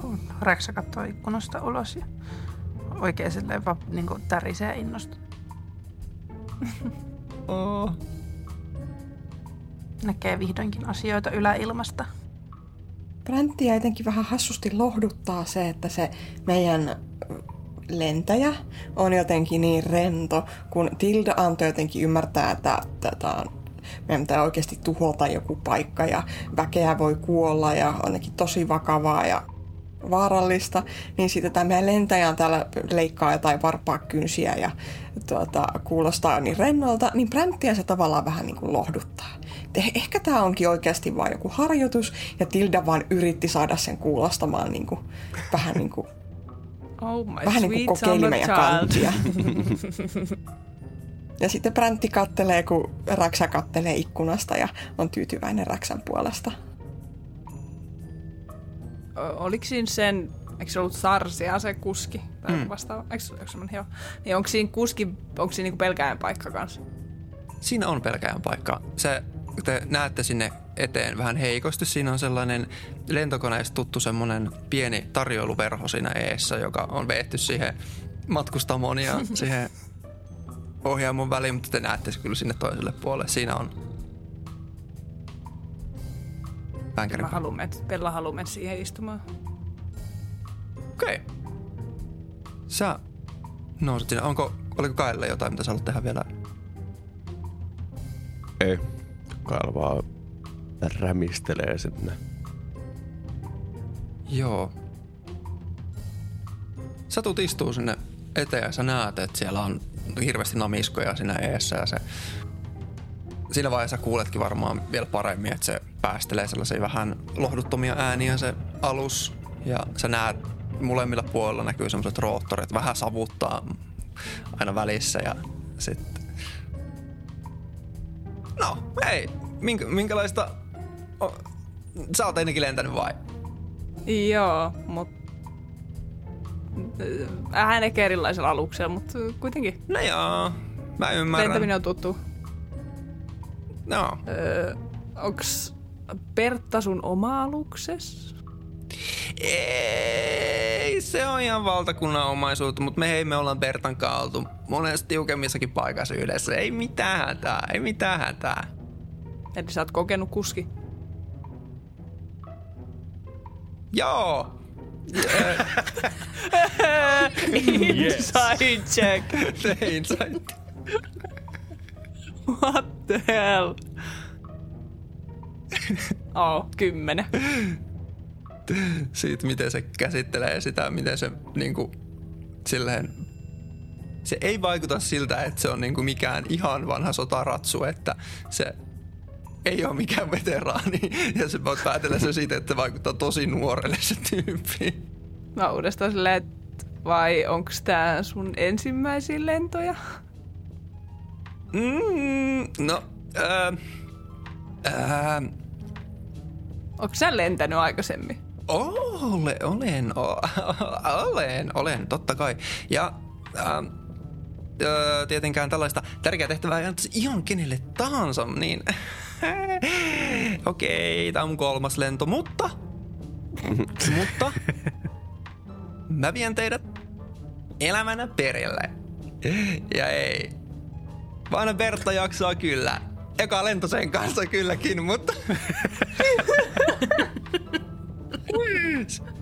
Kun Räksä katsoo ikkunasta ulos ja oikein silleen vaan niin tärisee innosta. Oh. Näkee vihdoinkin asioita yläilmasta. Branttia jotenkin vähän hassusti lohduttaa se, että se meidän lentäjä on jotenkin niin rento, kun Tilda antoi jotenkin ymmärtää, että tätä on meidän pitää oikeasti tuhota joku paikka ja väkeä voi kuolla ja onnekin tosi vakavaa ja vaarallista, niin sitten tämä meidän lentäjä on täällä leikkaa jotain varpaa kynsiä ja tuota, kuulostaa niin rennolta, niin Branttia se tavallaan vähän niin kuin lohduttaa. Eh- ehkä tämä onkin oikeasti vain joku harjoitus ja Tilda vaan yritti saada sen kuulostamaan niin kuin, vähän niin kuin, Oh my vähän niin sweet kuin kokeili summer meidän child. kantia. Ja sitten Bräntti kattelee, kun Räksä kattelee ikkunasta ja on tyytyväinen Räksän puolesta. Oliko siinä sen, eikö se ollut Sarsia se kuski? Tai mm. vastaava, eikö, eikö semmoinen, joo. Niin onko siinä kuski, onko siinä niinku pelkäjän paikka kanssa? Siinä on pelkäjän paikka. Se, te näette sinne eteen vähän heikosti. Siinä on sellainen lentokoneesta tuttu semmoinen pieni tarjoiluverho siinä eessä, joka on veetty siihen matkustamoon ja siihen ohjaamon väliin, mutta te näette se kyllä sinne toiselle puolelle. Siinä on Vänkärin Mä haluan mennä, Bella haluaa mennä siihen istumaan. Okei. Okay. Sä nousit sinne. Onko, oliko Kaille jotain, mitä sä haluat tehdä vielä? Ei. Kail vaan rämistelee sinne. Joo. Sä tulet istuu sinne eteen ja sä näet, että siellä on hirveästi namiskoja siinä eessä ja se... Siinä vaiheessa kuuletkin varmaan vielä paremmin, että se päästelee sellaisia vähän lohduttomia ääniä se alus. Ja sä näet, molemmilla puolilla näkyy semmoiset roottorit, vähän savuttaa aina välissä ja sitten... No, hei, minkä, minkälaista... O, sä oot ennenkin lentänyt vai? Joo, mutta vähän ehkä erilaisella aluksella, mutta kuitenkin. No joo, mä ymmärrän. Lentäminen on tuttu. No, Öö, onks Pertta sun oma alukses? Ei, se on ihan valtakunnan omaisuutta, mutta me hei, me ollaan Bertan kanssa oltu monesti tiukemmissakin paikassa yhdessä. Ei mitään hätää, ei mitään hätää. Eli sä oot kokenut kuski. Joo, Inside check. se insight. What the hell? Oh, kymmenen. Siitä, miten se käsittelee sitä, miten se niinku silleen... Se ei vaikuta siltä, että se on niinku mikään ihan vanha sotaratsu, että se ei ole mikään veteraani. Ja se voit päätellä se siitä, että se vaikuttaa tosi nuorelle se tyyppi. Mä uudestaan silleen, että vai onks tää sun ensimmäisiä lentoja? Mm, no, ää, ää, Onko sä lentänyt aikaisemmin? Ole, olen, o, olen, olen, totta kai. Ja ää, ää, tietenkään tällaista tärkeää tehtävää ei antaisi ihan kenelle tahansa, niin okei, tämä on kolmas lento, mutta, mutta mä vien teidät elämänä perille. Ja ei, Vaana Bertta jaksaa kyllä. Eka lento sen kanssa kylläkin, mutta...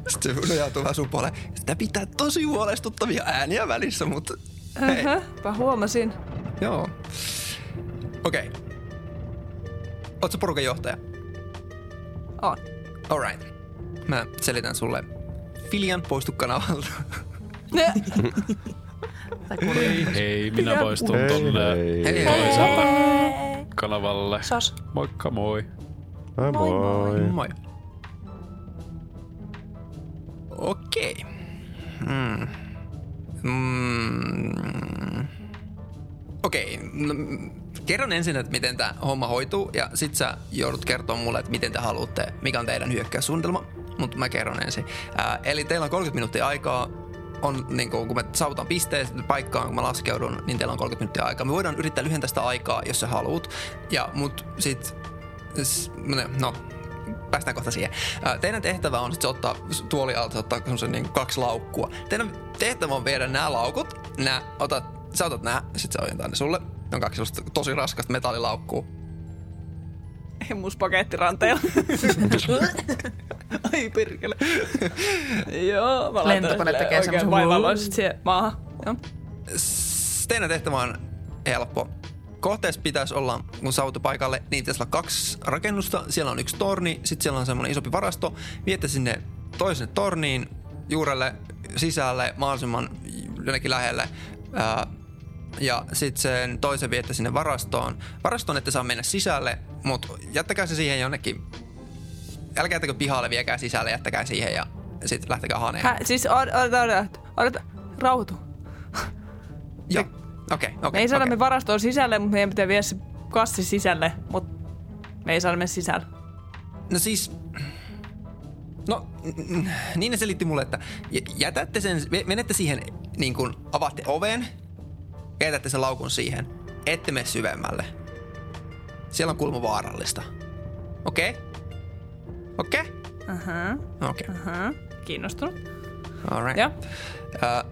Sitten se nojautuu vähän sun puoleen. Sitä pitää tosi huolestuttavia ääniä välissä, mutta... Hei, mä huomasin. joo. Okei. Okay. Ootko porukan johtaja? On. Alright. Mä selitän sulle. Filian poistu kanavalta. Hei, hei, minä poistun tonne hei. Hei, toiselle kanavalle. Sos. Moikka moi. Moi moi. Moi. Okei. Hmm. Mm. Okei. No, kerron ensin, että miten tämä homma hoituu, ja sit sä joudut kertoa mulle, että miten te haluatte, mikä on teidän hyökkäyssuunnitelma. Mutta mä kerron ensin. Ää, eli teillä on 30 minuuttia aikaa on, niin kun, me saavutaan pisteeseen paikkaan, kun mä laskeudun, niin teillä on 30 minuuttia aikaa. Me voidaan yrittää lyhentää sitä aikaa, jos sä haluat. Ja, mut sit, no, päästään kohta siihen. Ää, Teidän tehtävä on sitten ottaa tuoli alta, ottaa semmosen niin kaksi laukkua. Teidän tehtävä on viedä nämä laukut. Nää, otat, sä otat nämä, sit sä ojentaa ne sulle. Ne on kaksi sellaista tosi raskasta metallilaukkua. Hemmuspaketti ranteella. Ai perkele. Joo, mä laitan Lentokone tekee oikein semmosen Vaivalloisesti siihen maahan. Joo. Teidän tehtävä on helppo. Kohteessa pitäisi olla, kun saavutte paikalle, niin pitäisi olla kaksi rakennusta. Siellä on yksi torni, sitten siellä on semmoinen isompi varasto. Viette sinne toisenne torniin, juurelle, sisälle, mahdollisimman jonnekin lähelle. Ää, ja sitten sen toisen viette sinne varastoon. Varastoon ette saa mennä sisälle, mutta jättäkää se siihen jonnekin. Älkää jättäkö pihalle, viekää sisälle, jättäkää siihen ja sitten lähtekää haneen. Hä, siis odota, odota, odota, odota, rauhoitu. Joo, okei, okei. Me ei saada okei. me varastoon sisälle, mutta meidän pitää viedä se kassi sisälle, mutta me ei saada mennä sisälle. No siis... No, niin ne selitti mulle, että jätätte sen, menette siihen, niin kuin avaatte oven, ja jätätte sen laukun siihen, ette mene syvemmälle. Siellä on kulma vaarallista. Okei? Okay? Okei? Okay? Aha, Okei. Okay. aha. Kiinnostunut? Alright. Joo. Uh,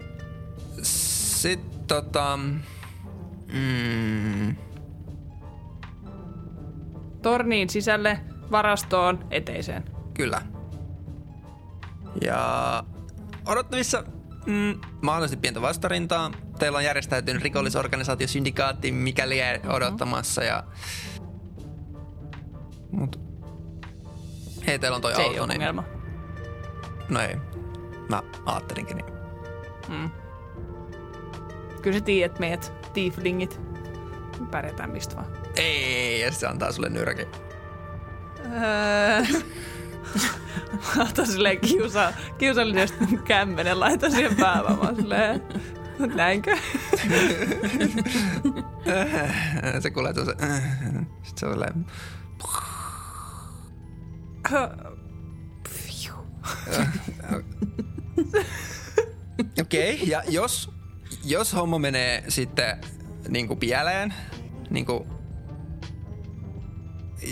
Sitten tota... Mm, Torniin sisälle, varastoon eteiseen. Kyllä. Ja odottavissa mm, mahdollisesti pientä vastarintaa. Teillä on järjestäytynyt rikollisorganisaatio syndikaatti, mikä lie odottamassa. Ja... Mut... Hei, teillä on toi Se ei auto, ole niin... ongelma. No ei. Mä ajattelinkin niin. Mm. Kyllä sä tiedät meidät, tieflingit. Pärjätään mistä vaan. Ei, ja se antaa sulle nyrkin. Öö. Mä otan silleen kiusa, kiusallisesti kämmenen, laitan siihen oon silleen, näinkö? se kuulee tuossa. Sitten se on silleen, Okei, okay, ja jos, jos homma menee sitten niin kuin pieleen, niin kuin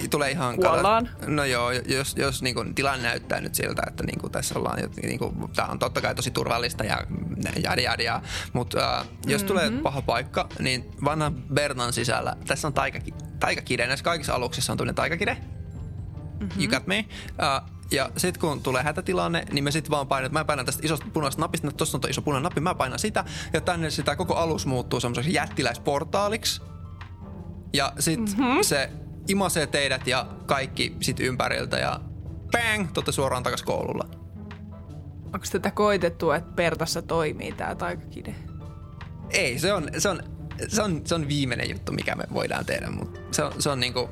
tulee ihan Kuollaan. No joo, jos, jos niin kuin, tilanne näyttää nyt siltä, että niin kuin, tässä ollaan, niin kuin, tämä on totta kai tosi turvallista ja jadi jadi, ja, mutta äh, jos mm-hmm. tulee paha paikka, niin vanha Bernan sisällä, tässä on taikaki, taikakide, näissä kaikissa aluksissa on tuollainen taikakide. Mm-hmm. You got me? Uh, ja sitten kun tulee hätätilanne, niin me sitten vaan painan, mä painan tästä isosta punaisesta napista, että tuossa on iso punainen nappi, mä painan sitä, ja tänne sitä koko alus muuttuu semmoiseksi jättiläisportaaliksi. Ja sitten mm-hmm. se imasee teidät ja kaikki sit ympäriltä ja bang, tuotte suoraan takas koululla. Onko tätä koitettu, että Pertassa toimii tää taikakide? Ei, se on, se on, se on, se on viimeinen juttu, mikä me voidaan tehdä, mutta se on, se on niinku...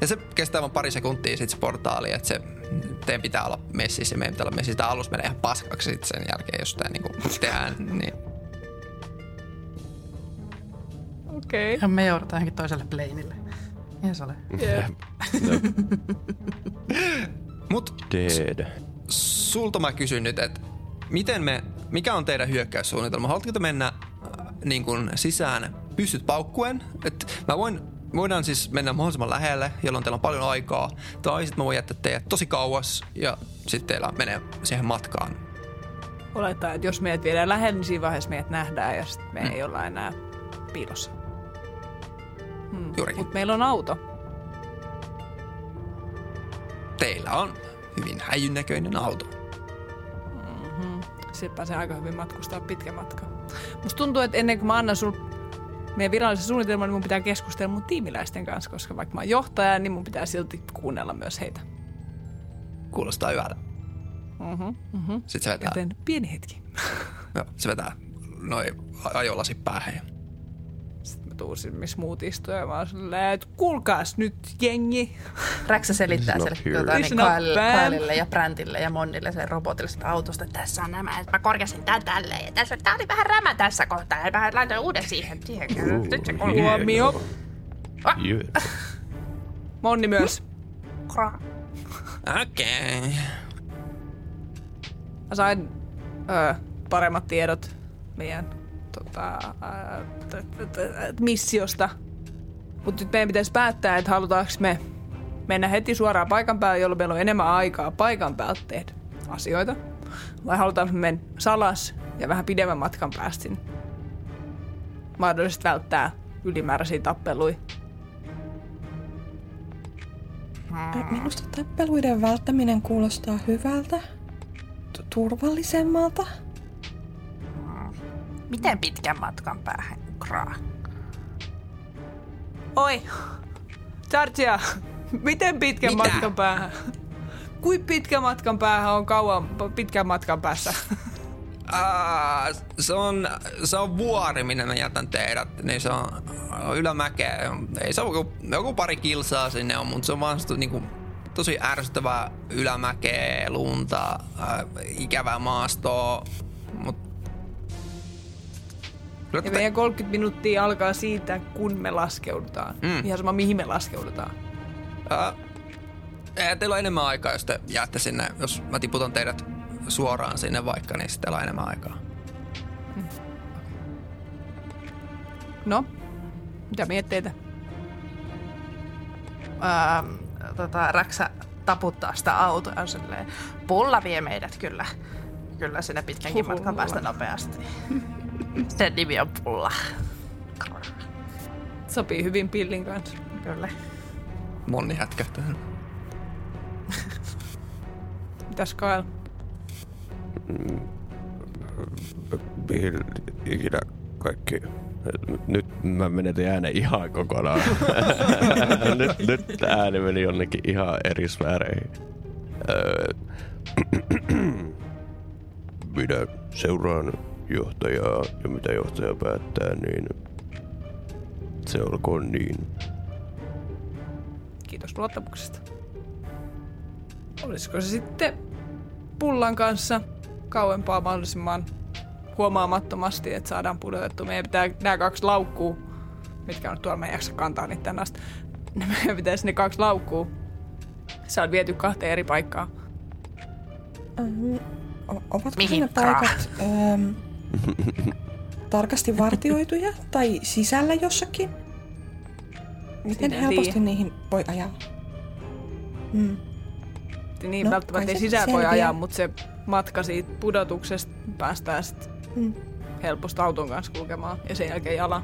Ja se kestää vain pari sekuntia sitten se portaali, että se teidän pitää olla messissä ja meidän pitää olla messissä. Tämä alus menee ihan paskaksi sitten sen jälkeen, jos tämä niinku tehdään. Niin. Okei. Ja me joudutaan johonkin toiselle planeille. Ei se ole. Yeah. Mut Dead. sulta mä kysyn nyt, että miten me, mikä on teidän hyökkäyssuunnitelma? Haluatteko te mennä äh, niin kuin sisään pystyt paukkuen? Et mä voin, voidaan siis mennä mahdollisimman lähelle, jolloin teillä on paljon aikaa. Tai sitten mä voin jättää teidät tosi kauas ja sitten teillä menee siihen matkaan. Olettaa, että jos meidät viedään lähelle, niin siinä vaiheessa meidät nähdään ja sitten me mm. ei olla enää piilossa. Hmm. Juurikin. Mutta meillä on auto. Teillä on hyvin häijyn näköinen auto. Sitten pääsee aika hyvin matkustaa pitkä matka. Musta tuntuu, että ennen kuin mä annan sun meidän virallisen suunnitelman, niin mun pitää keskustella mun tiimiläisten kanssa, koska vaikka mä oon johtaja, niin mun pitää silti kuunnella myös heitä. Kuulostaa hyvältä. Mm-hmm, mm-hmm. Sitten se vetää, Joten pieni hetki. joo, se vetää noin ajolasi päähän. Mä tuun sinne, missä muut istuu ja mä oon silleen, että kuulkaas nyt jengi. Räksä selittää sille It's niin. Kaelille ja Brandille ja Monnille sen robotille sitä autosta, että tässä on nämä, että mä korjasin tän tälleen. Ja tässä, tää oli vähän rämä tässä kohtaa ja mä laitan uuden siihen. siihen. Nyt se kuluu. Huomio. Yeah. Monni myös. Okei. Okay. Mä sain ö, paremmat tiedot meidän tota, t- missiosta. Mutta nyt meidän pitäisi päättää, että halutaanko me mennä heti suoraan paikan päälle, jolloin meillä on enemmän aikaa paikan päältä tehdä asioita. Vai halutaanko me mennä salas ja vähän pidemmän matkan päästä sinne. Mahdollisesti välttää ylimääräisiä tappeluja. Minusta tappeluiden välttäminen kuulostaa hyvältä, turvallisemmalta. Miten pitkän matkan päähän, Kraa? Oi! Chargia, miten pitkän Mitä? matkan päähän? Kuin pitkän matkan päähän on kauan pitkän matkan päässä? Ah, se, on, se on vuori, minne mä jätän teidät. Niin se on ylämäkeä. Ei se ole joku, joku pari kilsaa sinne on, mutta se on vaan sitä, niinku, tosi ärsyttävää ylämäkeä, lunta, äh, ikävää maastoa. Mut, Kyllä Ja meidän 30 minuuttia alkaa siitä, kun me laskeudutaan. Mm. Mm. Ihan sama, mihin me laskeudutaan. Äh, eh, teillä on enemmän aikaa, jos te jäätte sinne. Jos mä tiputan teidät suoraan sinne vaikka, niin sitten teillä on enemmän aikaa. No, mitä mietteitä? Ähm, tota, Räksä taputtaa sitä autoa ja silleen, pulla vie meidät kyllä. Kyllä sinne pitkänkin Pulla. matkan päästä nopeasti. Sen nimi on pulla. Sopii hyvin pillin kanssa. Kyllä. Monni hätkähtää. Mitäs Kael? Mihin ikinä kaikki... Nyt mä menetin äänen ihan kokonaan. nyt, nyt ääni meni jonnekin ihan eri sfääreihin. Öö, Minä seuraan johtajaa ja mitä johtaja päättää, niin se olkoon niin. Kiitos luottamuksesta. Olisiko se sitten pullan kanssa kauempaa mahdollisimman huomaamattomasti, että saadaan pudotettu. Meidän pitää nämä kaksi laukkuu, mitkä on tuolla, mä en jaksa kantaa niitä tänne asti. Ne meidän pitäisi ne kaksi laukkuu saada viety kahteen eri paikkaan. O- ovatko Mihin ne paikat ähm, tarkasti vartioituja tai sisällä jossakin? Miten Sitä en helposti tiedä. niihin voi ajaa? Mm. Niin No, välttämättä ei sisään voi ajaa, mutta se matka siitä pudotuksesta päästään sitten Mm. helposti auton kanssa kulkemaan ja sen jälkeen jala.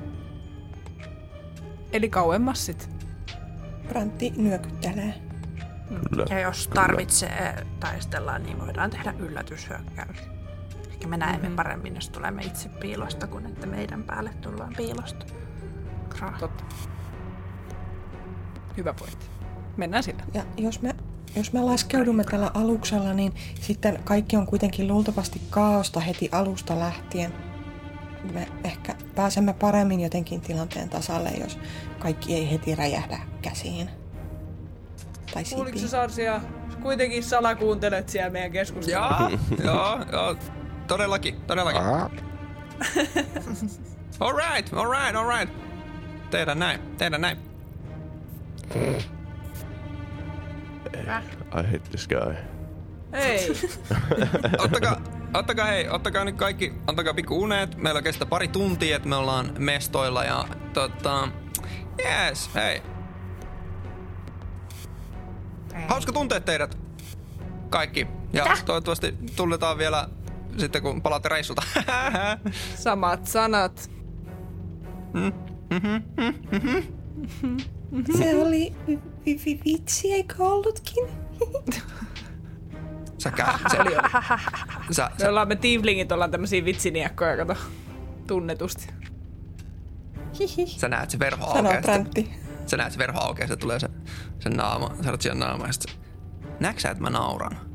Eli kauemmas sit. Brantti nyökyttelee. Kyllä. Ja jos tarvitsee taistella, niin voidaan tehdä yllätyshyökkäys. Ehkä me näemme Mhm. mm-hmm. paremmin, jos tulemme itse piilosta, kuin että meidän päälle tullaan piilosta. Krah. Totta. Hyvä pointti. Mennään sillä. Ja jos me, jos me laskeudumme tällä aluksella, niin sitten kaikki on kuitenkin luultavasti kaaosta heti alusta lähtien. Me ehkä pääsemme paremmin jotenkin tilanteen tasalle, jos kaikki ei heti räjähdä käsiin. Tai Kuuliko Sarsia? Kuitenkin salakuuntelet siellä meidän keskustelua. Joo, joo, joo. Todellakin, todellakin. Aha. All right, all right, all right. Tehdään näin, tehdään näin. I hate this guy. Ei. Ottakaa, ottakaa hei, ottakaa nyt kaikki, antakaa pikku unet. Meillä kestää pari tuntia, että me ollaan mestoilla ja tota... Yes, hei. Hauska tuntea teidät kaikki. Ja Mitä? toivottavasti tulletaan vielä sitten kun palaatte reissulta. Samat sanat. Se oli vi- vi- vi- vitsi, eikö ollutkin? sä, kä- sä, sä, Me ollaan me tieflingit ollaan tämmösiä vitsiniekkoja, kato. Tunnetusti. Hihi, sä näet se verho aukeaa. Brantti. Sä näet se verho aukeaa, se tulee se, se naama, siellä naama ja sit sä, että mä nauran?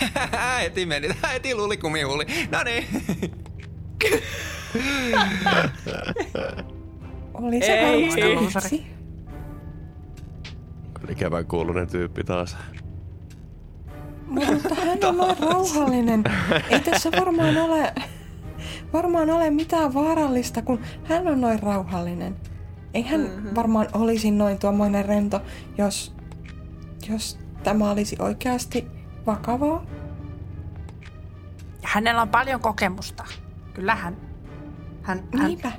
heti meni, heti luuli kumihuuli. No niin. Oli se varmasti. Ikävän kuulunen tyyppi taas. Mutta hän on noin rauhallinen. Ei tässä varmaan ole, varmaan ole mitään vaarallista, kun hän on noin rauhallinen. Ei hän mm-hmm. varmaan olisi noin tuommoinen rento, jos, jos tämä olisi oikeasti vakavaa. Ja hänellä on paljon kokemusta. Kyllä hän, hän, hän Niinpä.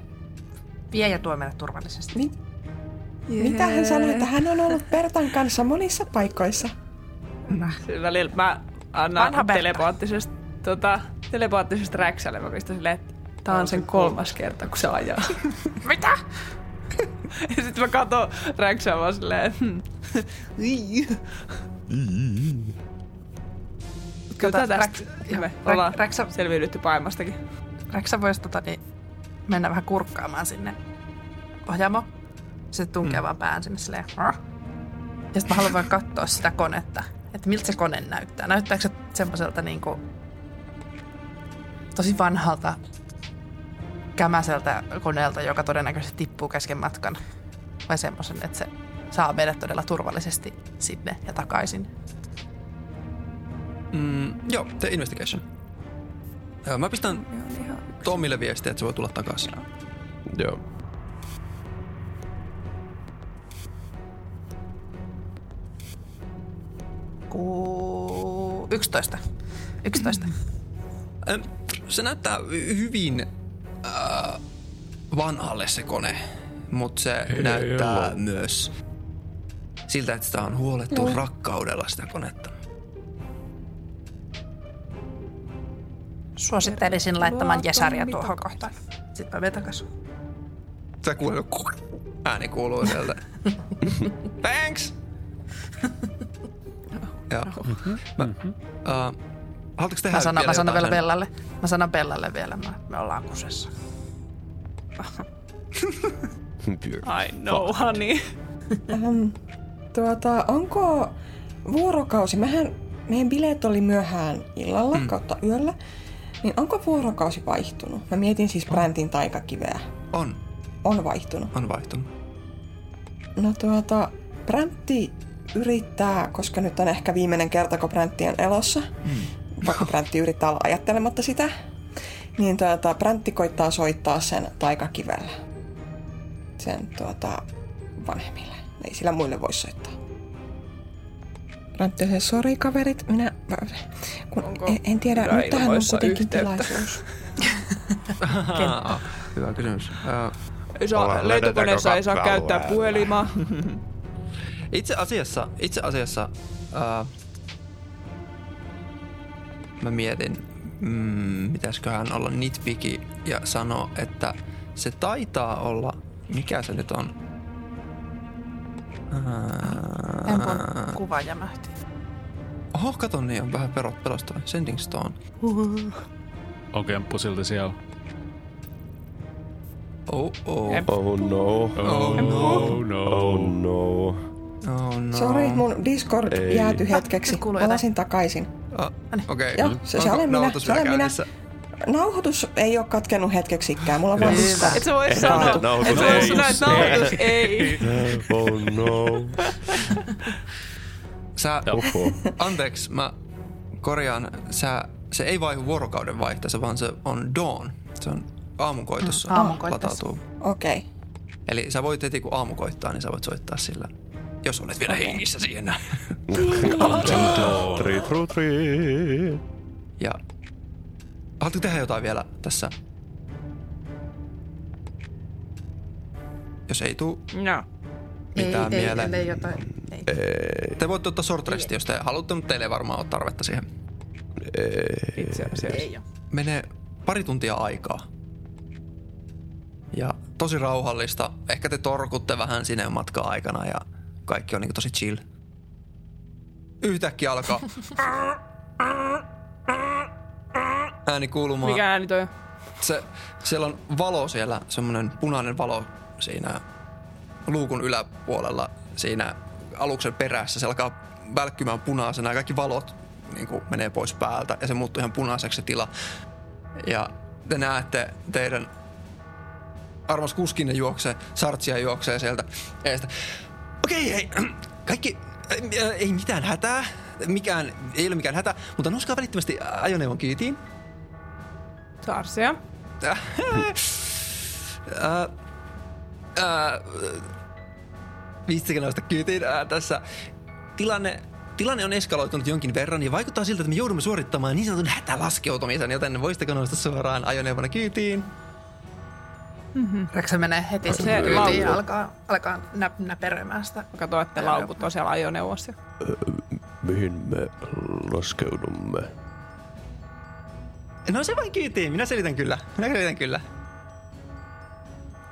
vie ja tuo meidät turvallisesti. Mi- Mitä hän sanoi, että hän on ollut Bertan kanssa monissa paikoissa? Sillä välillä mä annan Vanha telepaattisesta, tota, telepaattisesta räksälle. Mä pistän silleen, että tää on sen kolmas kerta, kun se ajaa. Mitä? ja sitten mä katon räksää vaan silleen, hmm. Kyllä Tota, tästä. Ollaan Räksä- selviydytty paimmastakin. Räksä voisi tota, niin, mennä vähän kurkkaamaan sinne ohjaamo. Se tunkee vaan pään sinne silleen. Ja sitten mä haluan vaan katsoa sitä konetta, että miltä se kone näyttää. Näyttääkö se semmoiselta niinku tosi vanhalta kämäseltä koneelta, joka todennäköisesti tippuu kesken matkan? Vai semmoisen, että se saa meidät todella turvallisesti sinne ja takaisin? Mm, joo, tee investigation. Joo, mä pistän Tomille viestiä, että se voi tulla takaisin. Joo. Ku... 11. 11. Ähm, Se näyttää hyvin äh, vanhalle se kone, mutta se näyttää myös siltä, että sitä on huolettu rakkaudella sitä konetta. Suosittelisin laittamaan jesaria tuohon kohtaan. Sitten mä menen takaisin. Sä kuulee, ääni kuuluu sieltä. Thanks! Joo. Mä, uh, haluatteko tehdä Mä sanon, vielä mä sanon vielä Bellalle. Mä sanon Bellalle vielä, mä, me ollaan kusessa. I know, honey. Um, tuota, onko vuorokausi, mehän, meidän bileet oli myöhään illalla mm. kautta yöllä, niin onko vuorokausi vaihtunut? Mä mietin siis Bräntin taikakiveä. On, On vaihtunut. on vaihtunut. No tuota, Bräntti yrittää, koska nyt on ehkä viimeinen kerta, kun Bräntti on elossa, mm. Vaikka Bräntti yrittää olla ajattelematta sitä, niin tuota, Bräntti koittaa soittaa sen taikakivellä sen tuota, vanhemmille. Ei sillä muille voi soittaa. Bräntti on se, sori kaverit, minä... Kun, Onko en, en tiedä, nyt tähän on kuitenkin yhteyttä? tilaisuus. Hyvä kysymys. Uh, Ei saa, lentokoneessa ei saa käyttää puhelimaa. itse asiassa, itse asiassa uh, mä mietin, mm, mitäsköhän olla nitpicky ja sanoa, että se taitaa olla, mikä se nyt on? Empon kuva jämähti. Oho, kato, niin on vähän perot pelostava. Sending Stone. On kemppu silti siellä. Oh, oh. Oh no. Oh, no, no. Oh no. Oh no. Sori, mun Discord Ei. jäätyi hetkeksi. nyt kuuluu Palasin takaisin. Ah, Okei. Joo, se- se olen minä, nauhoitus se olen minä. Nauhoitus ei ole katkenut hetkeksikään. Mulla on vaan Discord. Et sä voi sanoa, että nauhoitus ei. Oh no. Sä, Oho. anteeksi, mä korjaan. Sä, se ei vaihu vuorokauden vaihtaessa, vaan se on dawn. Se on aamukoitossa. Mm, aamukoitossa. Okei. Okay. Eli sä voit heti kun aamu koittaa, niin sä voit soittaa sillä. Jos olet vielä okay. hengissä siinä. Tri, tru, tri. Ja haluatko tehdä jotain vielä tässä? Jos ei tuu No. mitään ei, mieleen. Ei, ei, jotain. Ei. Te voitte ottaa short resti, jos te haluatte, mutta teille ei varmaan ole tarvetta siihen. Itse asiassa. ei. Menee pari tuntia aikaa. Ja tosi rauhallista. Ehkä te torkutte vähän sinne matkan aikana ja kaikki on niin tosi chill. Yhtäkkiä alkaa ääni kuulumaan. Mikä ääni toi? Se, siellä on valo siellä, semmoinen punainen valo siinä luukun yläpuolella, siinä aluksen perässä. Se alkaa välkkymään punaisena ja kaikki valot niin kuin menee pois päältä ja se muuttuu ihan punaiseksi se tila. Ja te näette teidän armas kuskinne juoksee, sartsia juoksee sieltä eestä. Okei, hei, kaikki, äh, ei mitään hätää, mikään, ei ole mikään hätä, mutta nouskaa välittömästi ajoneuvon kyytiin. Sarsia. Äh, äh, nousta kyytiin äh, tässä? Tilanne, tilanne on eskaloitunut jonkin verran ja vaikuttaa siltä, että me joudumme suorittamaan niin sanotun hätälaskeutumisen, joten voisitteko nousta suoraan ajoneuvona kyytiin? Se menee heti Se sinne kyytiin laukku. ja alkaa, alkaa nä, näperöimään sitä. Katsoin, että laukut on siellä ajoneuvossa. Mihin me laskeudumme? No se vain kyytiin, minä selitän kyllä. Minä selitän kyllä.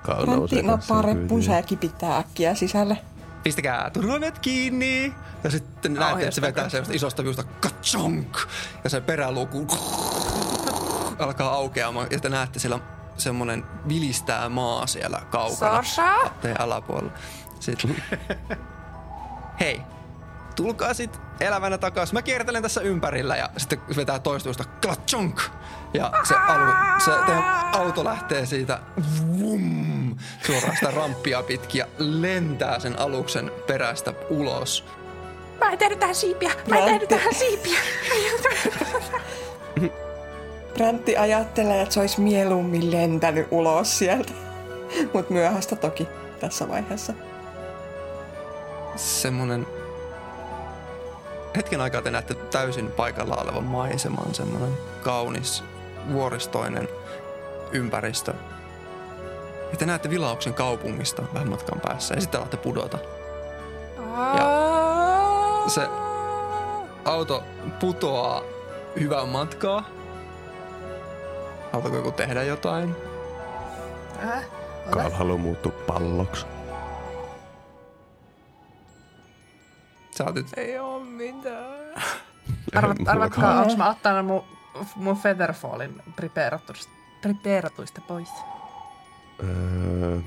Kanssa reppunsa kyytiin. ja kipittää äkkiä sisälle. Pistäkää turvamet kiinni. Ja sitten näette, että se vetää semmoista isosta viusta kachonk. Ja se peräluku alkaa aukeamaan. Ja te näette siellä semmonen vilistää maa siellä kaukana. Sasha? Teidän alapuolella. Sitten. Hei, tulkaa sit elävänä takas. Mä kiertelen tässä ympärillä ja sitten vetää toistuista klatchonk. Ja se, alu, se auto lähtee siitä vum, suoraan sitä ramppia pitkin ja lentää sen aluksen perästä ulos. Mä en tehnyt tähän siipiä! Mä en tehnyt tähän siipiä! Bräntti ajattelee, että se olisi mieluummin lentänyt ulos sieltä. Mutta myöhäistä toki tässä vaiheessa. Semmonen... Hetken aikaa te näette täysin paikalla olevan maiseman, semmonen kaunis vuoristoinen ympäristö. Ja te näette vilauksen kaupungista vähän matkan päässä ja sitten alatte pudota. Se auto putoaa hyvää matkaa. Haluatko joku tehdä jotain? Äh, Kaal haluaa muuttua palloksi. Sä otit Ei oo mitään. Arvat, arvatkaa, onko mä ottanut mun, mun Featherfallin preparatuista, preparatuista pois? Öö,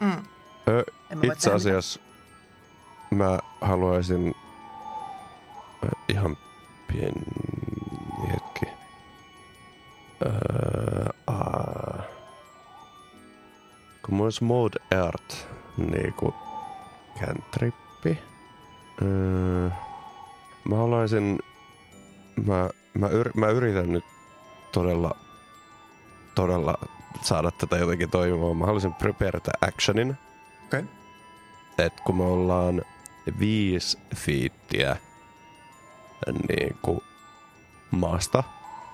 Mm. ö, En mä voi itse asiassa mä haluaisin ihan pieni kun mulla olisi mode art niinku cantrippi. Öö, mä haluaisin mä, mä, yr, mä yritän nyt todella todella saada tätä jotenkin toimimaan. Mä haluaisin prepare the actionin. Okei. Et kun me ollaan viisi fiittiä niin kuin maasta,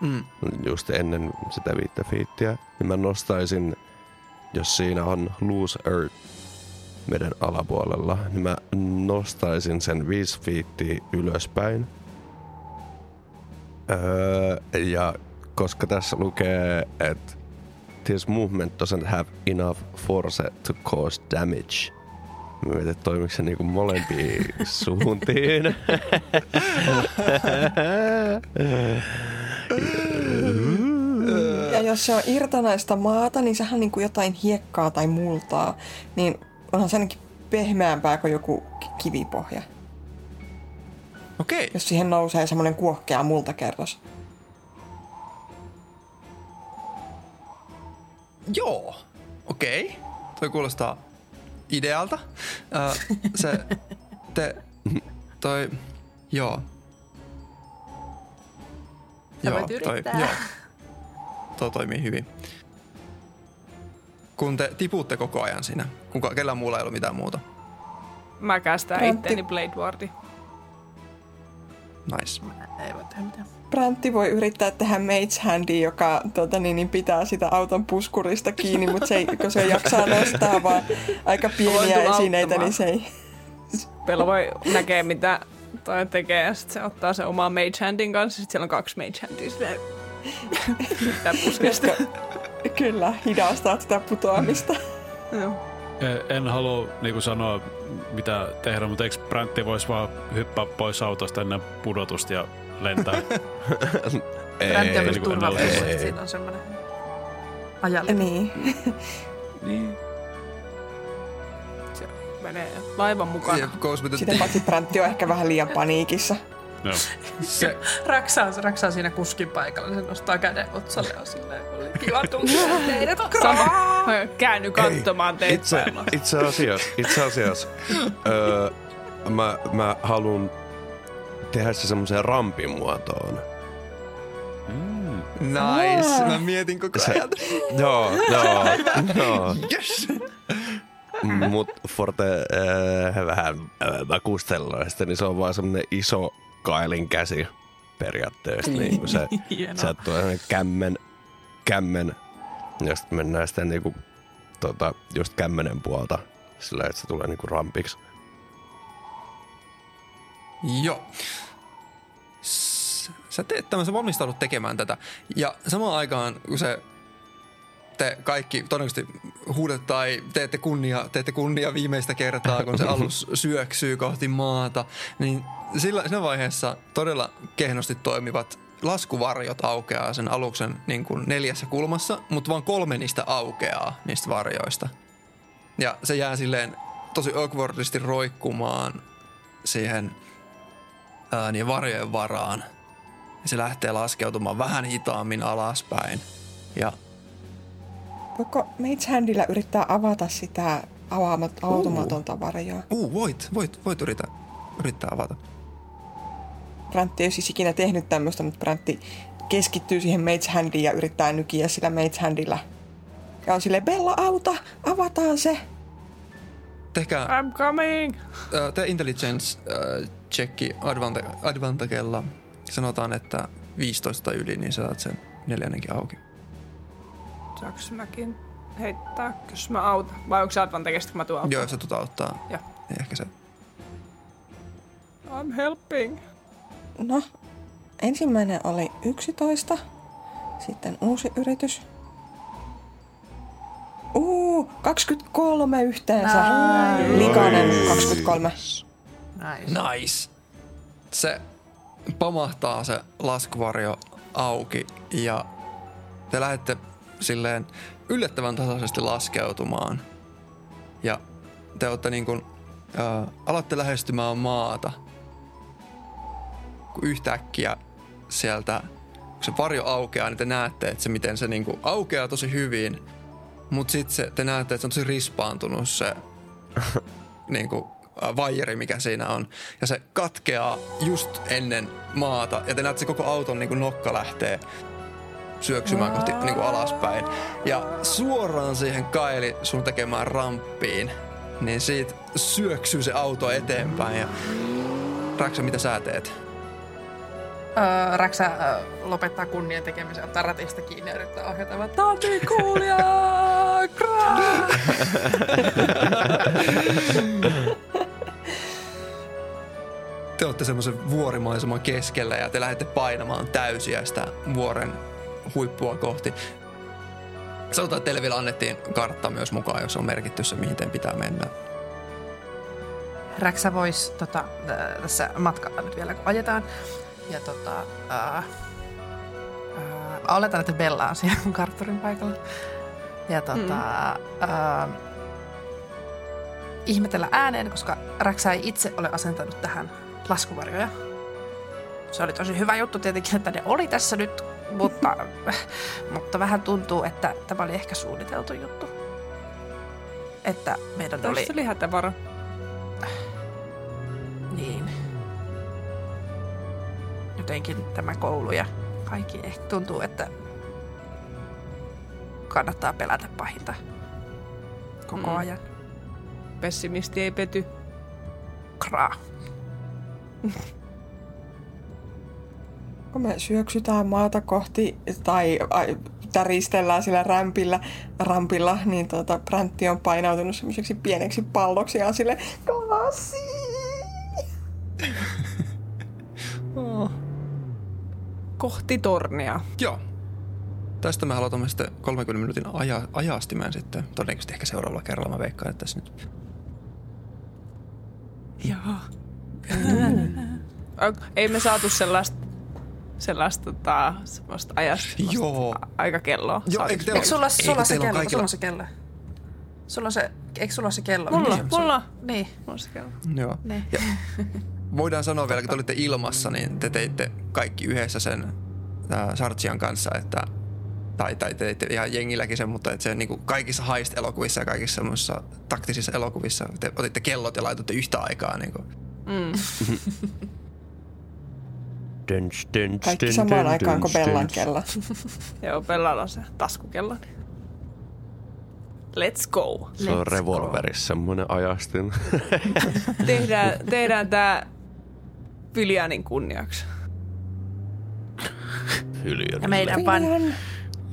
Mm. just ennen sitä viittä fiittiä, niin mä nostaisin, jos siinä on loose earth meidän alapuolella, niin mä nostaisin sen viisi fiittiä ylöspäin. Öö, ja koska tässä lukee, että this movement doesn't have enough force to cause damage. Mä mietin, että toimiko se niinku molempiin suuntiin. Jos se on irtonaista maata, niin sehän on niin kuin jotain hiekkaa tai multaa. Niin onhan se ainakin pehmeämpää kuin joku ki- kivipohja. Okei. Jos siihen nousee semmoinen kuohkea multakerros. Joo. Okei. Toi kuulostaa idealta. Ö, se, te, toi, joo. Sä voit yrittää. joo. Toi toimii hyvin. Kun te tiputte koko ajan siinä, kun kellään muulla ei ollut mitään muuta. Mä kästän Antti. itteni Blade Wardi. Nice. Ei voi tehdä mitään. Brantti voi yrittää tehdä mage handi, joka tota, niin, niin pitää sitä auton puskurista kiinni, mutta se ei, kun se jaksaa nostaa vaan aika pieniä esineitä, niin se ei... Pelo voi näkee, mitä toi tekee, ja sitten se ottaa sen oman mage handin kanssa, sitten siellä on kaksi mage handia. Jotka kyllä hidastaa sitä putoamista. Joo. E- En halua niinku sanoa, mitä tehdä, mutta eikö Bräntti voisi vaan hyppää pois autosta ennen pudotusta ja lentää? Bräntti on myös niin kuin että siinä on semmoinen ajallinen. Niin. niin. Se menee laivan mukana. With the Sitä paitsi Brantti on ehkä vähän liian paniikissa. Joo. se, Raksa on, Raksa on siinä kuskin paikalla, niin se nostaa käden otsalle ja on silleen, oli kiva tuntea teidät Mä Käänny katsomaan teitä Itse, itse asiassa, itse asiassa öö, mä, mä haluan tehdä se semmoiseen rampin muotoon. Mm. nice. Mä mietin koko Se- ajan. Joo, joo, joo. Yes. Mut Forte äh, vähän äh, makustelloista, niin se on vaan semmonen iso kailin käsi periaatteessa. niin kuin se, Hienoa. se tulee kämmen, kämmen, ja sitten mennään sitten niinku, tota, just kämmenen puolta sillä, että se tulee niinku rampiksi. Joo. S- Sä teet tämän, sä valmistaudut tekemään tätä. Ja samaan aikaan, kun se te kaikki todennäköisesti huudet tai teette kunnia, teette kunnia viimeistä kertaa, kun se alus syöksyy kohti maata, niin sillä, siinä vaiheessa todella kehnosti toimivat laskuvarjot aukeaa sen aluksen niin kuin neljässä kulmassa, mutta vain kolme niistä aukeaa niistä varjoista. Ja se jää silleen tosi awkwardisti roikkumaan siihen ää, niin varjojen varaan. Ja se lähtee laskeutumaan vähän hitaammin alaspäin. Ja Voiko Mage Handillä yrittää avata sitä avaamat, autumatonta varjoa? uu, voit, voit, voit yrittää, yrittää avata. Brantti ei ole siis ikinä tehnyt tämmöistä, mutta Brantti keskittyy siihen Mage Handiin ja yrittää nykiä sillä Mage Handilla. Ja on silleen, Bella, auta, avataan se. Tehkää I'm coming! ää, te intelligence ää, checki advanta, advantagella. Sanotaan, että 15 tai yli, niin saat sen neljännenkin auki. Saanko mäkin heittää, jos mä autan? Vai onko se advantageista, kun mä tuun auttamaan? Joo, jos sä tuota auttaa, Joo. niin ehkä se. I'm helping. No, ensimmäinen oli 11. Sitten uusi yritys. Uu, 23 yhteensä. Nice. Likainen Nice. 23. Nice. Nice. Se pamahtaa se laskuvarjo auki ja te lähdette silleen yllättävän tasaisesti laskeutumaan. Ja te olette niin kuin, ää, alatte lähestymään maata, kun yhtäkkiä sieltä, kun se varjo aukeaa, niin te näette, että se miten se niin kuin aukeaa tosi hyvin. Mutta sitten te näette, että se on tosi rispaantunut se niin kuin, vaijeri, mikä siinä on. Ja se katkeaa just ennen maata. Ja te näette, että se koko auton niin kuin nokka lähtee syöksymään kohti niin kuin alaspäin. Ja suoraan siihen Kaili sun tekemään ramppiin, niin siitä syöksyy se auto eteenpäin. Ja Raksa, mitä sä teet? Öö, Räksä öö, lopettaa kunnian tekemisen, ottaa ratista kiinni ja yrittää ohjata vaan on niin kraa!" Te olette semmoisen vuorimaiseman keskellä ja te lähdette painamaan täysiä sitä vuoren huippua kohti. Sanotaan, että teille vielä annettiin kartta myös mukaan, jos on merkitty se, mihin teidän pitää mennä. Räksä voisi tota, tässä matkalla nyt vielä kun ajetaan. Ja tota, ää, ää, oletan, että Bella on siellä kartturin paikalla. Ja tota, mm. ää, ihmetellä ääneen, koska Räksä ei itse ole asentanut tähän laskuvarjoja. Se oli tosi hyvä juttu tietenkin, että ne oli tässä nyt, mutta, mutta vähän tuntuu, että tämä oli ehkä suunniteltu juttu. Että meidän oli... Tässä oli hätävara. Niin. Jotenkin tämä koulu ja kaikki ehkä tuntuu, että kannattaa pelätä pahinta koko Mm. ajan. Pessimisti ei pety. Kraa. Kun me syöksytään maata kohti tai ai, täristellään sillä rämpillä, rampilla, niin tota, Präntti on painautunut semmoiseksi pieneksi palloksi ja on sille klassi. Kohti tornia. Joo. Tästä me aloitamme sitten 30 minuutin aja, ajastimen sitten. Todennäköisesti ehkä seuraavalla kerralla mä veikkaan, että tässä nyt Joo. Ei me saatu sellaista, sellaista tota, semmoista ajasta, semmoista Joo. a- aikakelloa. Joo, eikö teillä Eikö sulla, Eikö sulla se teillä on kello? kaikilla- Sulla on se kello. Sulla on se, eikö sulla ole se kello? Mulla, Miten- mulla. Niin, Mulla on se kello. Joo. niin. Ja voidaan sanoa vielä, kun te olitte ilmassa, niin te teitte kaikki yhdessä sen Sartsian kanssa, että tai, tai te teitte ihan jengilläkin sen, mutta että se niin kuin kaikissa heist-elokuvissa ja kaikissa semmoisissa taktisissa elokuvissa te otitte kellot ja laitoitte yhtä aikaa. Niin kuin. Mm. Döns, döns, Kaikki döns, samaan döns, aikaan kuin Bellan kello. Joo, Bellalla on se taskukello. Let's go. Se on revolverissa semmoinen ajastin. Tehdään, tehdään tää Pylianin kunniaksi. Ja meidän van,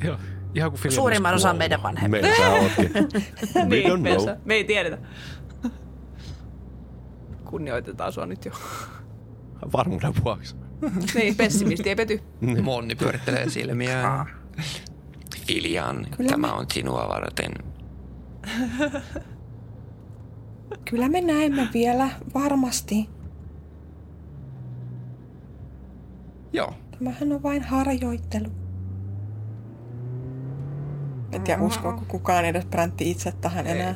Joo, ihan kuin suurimman osan meidän vanhemmista. Ootkin. We Niin, me, me ei tiedetä. Kunnioitetaan sua nyt jo. Varmuuden vuoksi. niin, pessimisti ei pety. Monni pyörittelee silmiään. Filian, tämä on sinua varten. Kyllä me näemme vielä varmasti. Joo. Tämähän on vain harjoittelu. En tiedä, uskoako kukaan edes Präntti itse tähän Ei. enää.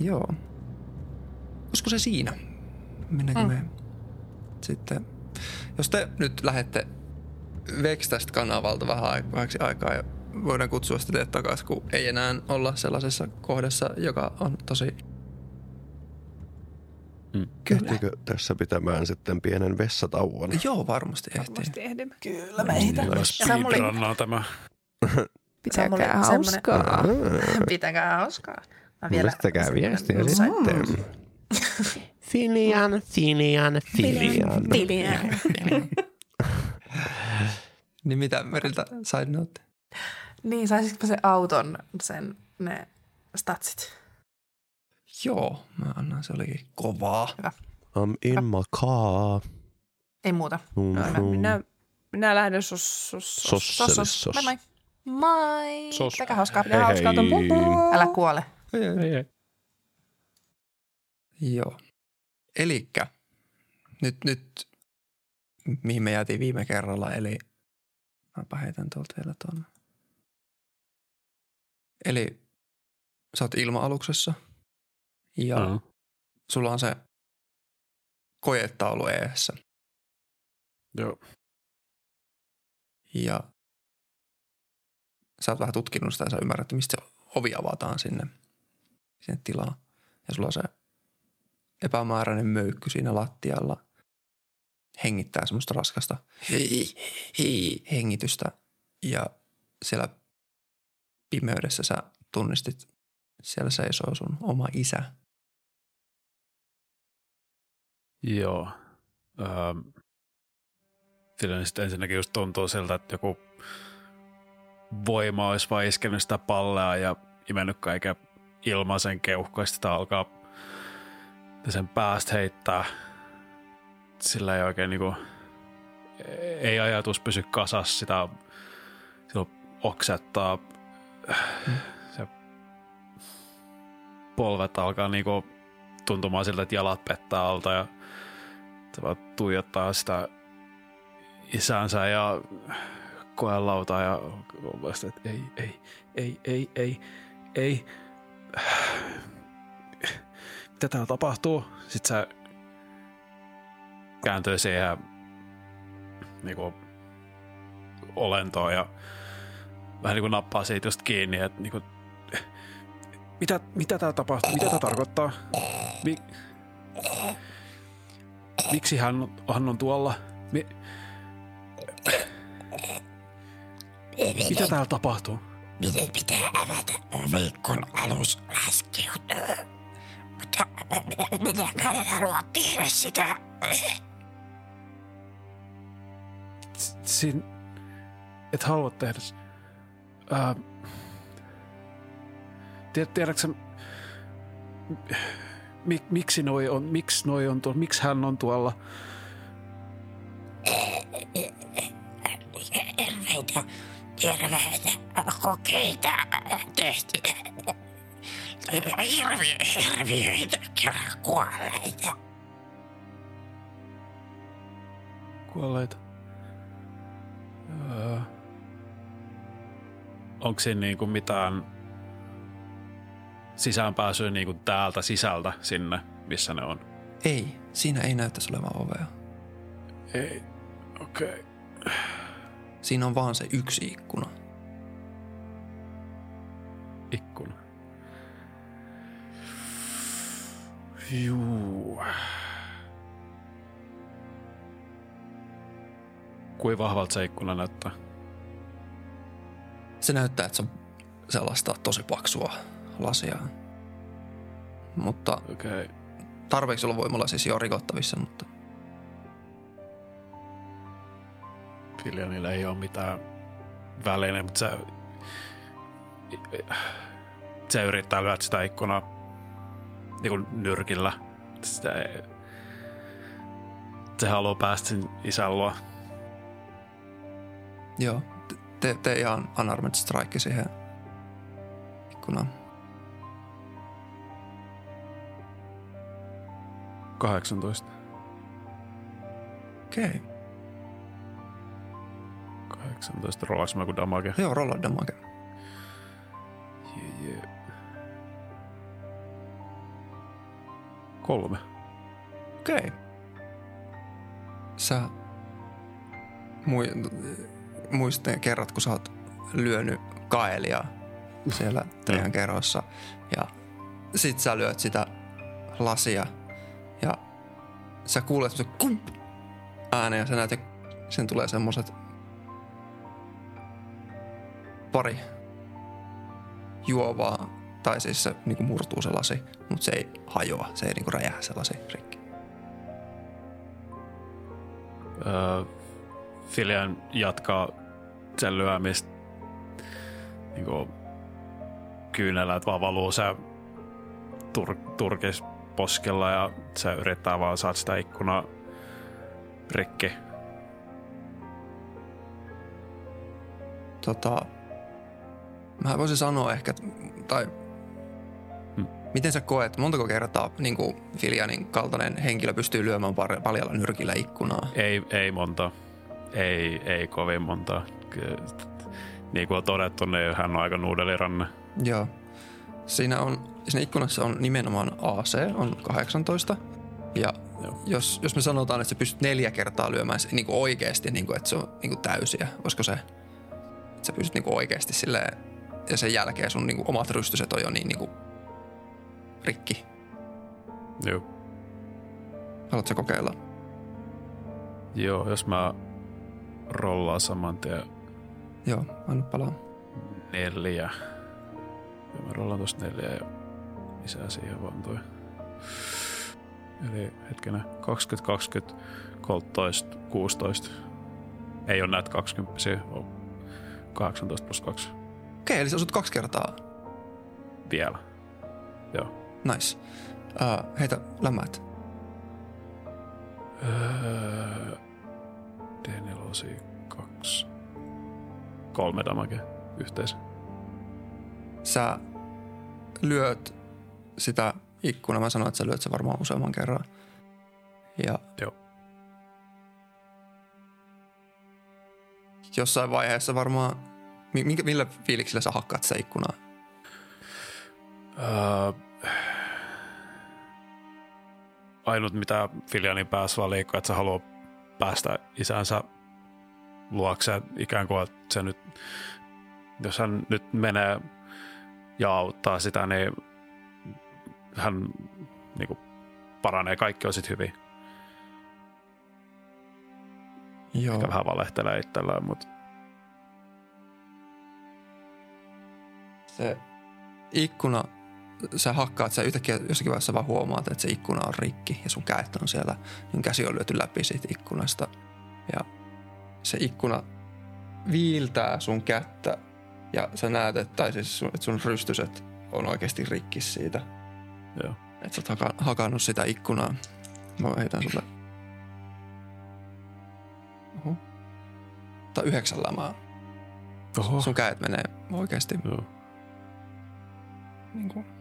Joo. Olisiko se siinä? Mennäänkö mm. me sitten? Jos te nyt lähette Vex tästä kanavalta vähän vähäksi aikaa ja voidaan kutsua sitä teidät takaisin, kun ei enää olla sellaisessa kohdassa, joka on tosi... Kehtiikö tässä pitämään sitten pienen vessatauon? Joo, varmasti ehtii. Varmasti ehdimme. Kyllä meitä. Kyllä speedrunnaa tämä. Pitäkää hauskaa. Pitäkää hauskaa. Mä Pistäkää viestiä Mm. sitten. Filian, Filian, Filian. Niin mitä Meriltä side note? Niin, saisitko se auton, sen, ne statsit? Joo, mä annan, se olikin kovaa. I'm in my car. Ei muuta. Num, num. Minä, minä lähden sos, sos, sos. Sosselissos. Moi moi. Moi. Sos. Pitäkää hauskaa. Pidä hauskaa Hei. Älä kuole. Ei, ei. Joo. Elikkä nyt, nyt mihin me jäätiin viime kerralla, eli mä heitän tuolta vielä tuonne. Eli sä oot ilma-aluksessa ja Mm. sulla on se koetaulu eessä. Joo. Ja sä oot vähän tutkinut sitä ja sä ymmärrät, mistä se ovi avataan sinne, sinne tilaan. Ja sulla on se epämääräinen möykky siinä lattialla. Hengittää semmoista raskasta hei, hei, hengitystä. Ja siellä pimeydessä sä tunnistit, siellä seisoo sun oma isä. Joo. Öö, Sillä sitten ensinnäkin just tuntuu siltä, että joku voima olisi vaan iskenyt sitä pallea ja imennyt kaiken ilmaisen keuhkoista. Sitä alkaa sen päästä heittää. Sillä ei oikein niinku, ei ajatus pysy kasassa. Sitä silloin oksettaa. Se polvet alkaa niinku tuntumaan siltä, että jalat pettää alta ja se vaan tuijottaa sitä isänsä ja koelautaa ja on vasta, että ei, ei, ei, ei, ei, ei. Täällä tapahtuu? Sitten se kääntyy siihen niinku olentoon ja vähän niin kuin nappaa siitä just kiinni, että niinku, mitä, mitä täällä tapahtuu? Mitä tämä tarkoittaa? Mi- Miksi hän, hän on tuolla? Mi- mitä täällä tapahtuu? Miten pitää avata ovi, kun alus laskeutuu? Mutta minä en halua tehdä sitä. Sin... Et halua tehdä... Ää... Tiedät, tiedätkö sä, mi, miksi noi on, miksi noi on tuolla, miksi hän on tuolla? Terveitä, terveitä kokeita tehty. Hirviö, hirviöitä kuolleita. kuolleita. Öö. Onko siinä niinku mitään sisäänpääsyä niinku täältä sisältä sinne, missä ne on? Ei, siinä ei näyttäisi olevan ovea. Ei. Okei. Okay. Siinä on vaan se yksi ikkuna. Ikkuna. Juu. Kuin vahvalta se ikkuna näyttää? Se näyttää, että se on sellaista tosi paksua lasia. Mutta. Okay. tarpeeksi olla voimalla siis jo rikottavissa, mutta Filianilla ei ole mitään välineitä, mutta se, se yrittää lyödä sitä ikkunaa niin kuin nyrkillä. Sitä ei, se haluaa päästä sen isän luo. joo, te- te, tee ihan unarmed strike siihen ikkunaan. 18. Okei. Okay. 18 roolaks mä kuin damage. Joo, rolla damage. Kolme. Okei. Okay. Sä mui, muistat ne kerrat, kun sä oot lyönyt kaelia siellä teidän kerrossa. Ja sit sä lyöt sitä lasia ja sä kuulet semmosen kump äänen ja sä näet, sen tulee semmoset pari juovaa, tai siis se niinku murtuu se lasi, mutta se ei hajoa, se ei niinku räjähä se lasi rikki. Öö, Filian jatkaa sen lyömistä. Niinku kyynelät vaan valuu se tur, turkis poskella ja se yrittää vaan saada sitä ikkunaa rikki. Tota, mä voisin sanoa ehkä, tai. Miten sä koet, montako kertaa niin kuin Filianin kaltainen henkilö pystyy lyömään paljalla nyrkillä ikkunaa? Ei, ei monta. Ei, ei kovin monta. Niin kuin on todettu, niin hän on aika nuudeliranne. Joo. Siinä, on, siinä ikkunassa on nimenomaan AC, on 18. Ja Joo. jos, jos me sanotaan, että sä pystyt neljä kertaa lyömään se, niin kuin oikeasti, niin kuin, että se on niin kuin täysiä, olisiko se, että sä pystyt niin kuin oikeasti silleen, ja sen jälkeen sun niin kuin omat rystyset on jo niin, niin kuin rikki. Joo. Haluatko kokeilla? Joo, jos mä rollaan saman tien Joo, anna palaa. neljä. Ja mä rollaan tosta neljä ja lisää siihen vaan toi. Eli hetkinen, 20, 20, 13, 16. Ei ole näitä 20, on 18 plus 2 Okei, eli sä osut kaksi kertaa. vielä. Joo. Nice. Uh, heitä lämmät. Öö, D4 2. Kolme damage yhteensä. Sä lyöt sitä ikkunaa. Mä sanoin, että sä lyöt se varmaan useamman kerran. Ja Joo. jossain vaiheessa varmaan... mi- Minkä, millä fiiliksellä sä hakkaat sitä ikkunaa? Öö, ainut mitä Filianin päässä vaan liikkuu, että se haluaa päästä isänsä luokse ikään kuin, että se nyt, jos hän nyt menee ja auttaa sitä, niin hän niin kuin, paranee, kaikki on sitten hyvin. Joo. Ehkä vähän valehtelee itsellään, mutta Se ikkuna, sä hakkaat, sä yhtäkkiä jossakin vaiheessa vaan huomaat, että se ikkuna on rikki ja sun käet on siellä, niin käsi on lyöty läpi siitä ikkunasta. Ja se ikkuna viiltää sun kättä ja sä näet, että, tai siis sun, että sun rystyset on oikeasti rikki siitä. joo. Että sä oot haka, hakannut sitä ikkunaa. Mä heitän sulle. Oho. Tai yhdeksän lämää. Oho. Sun käet menee oikeasti Joo. niin kuin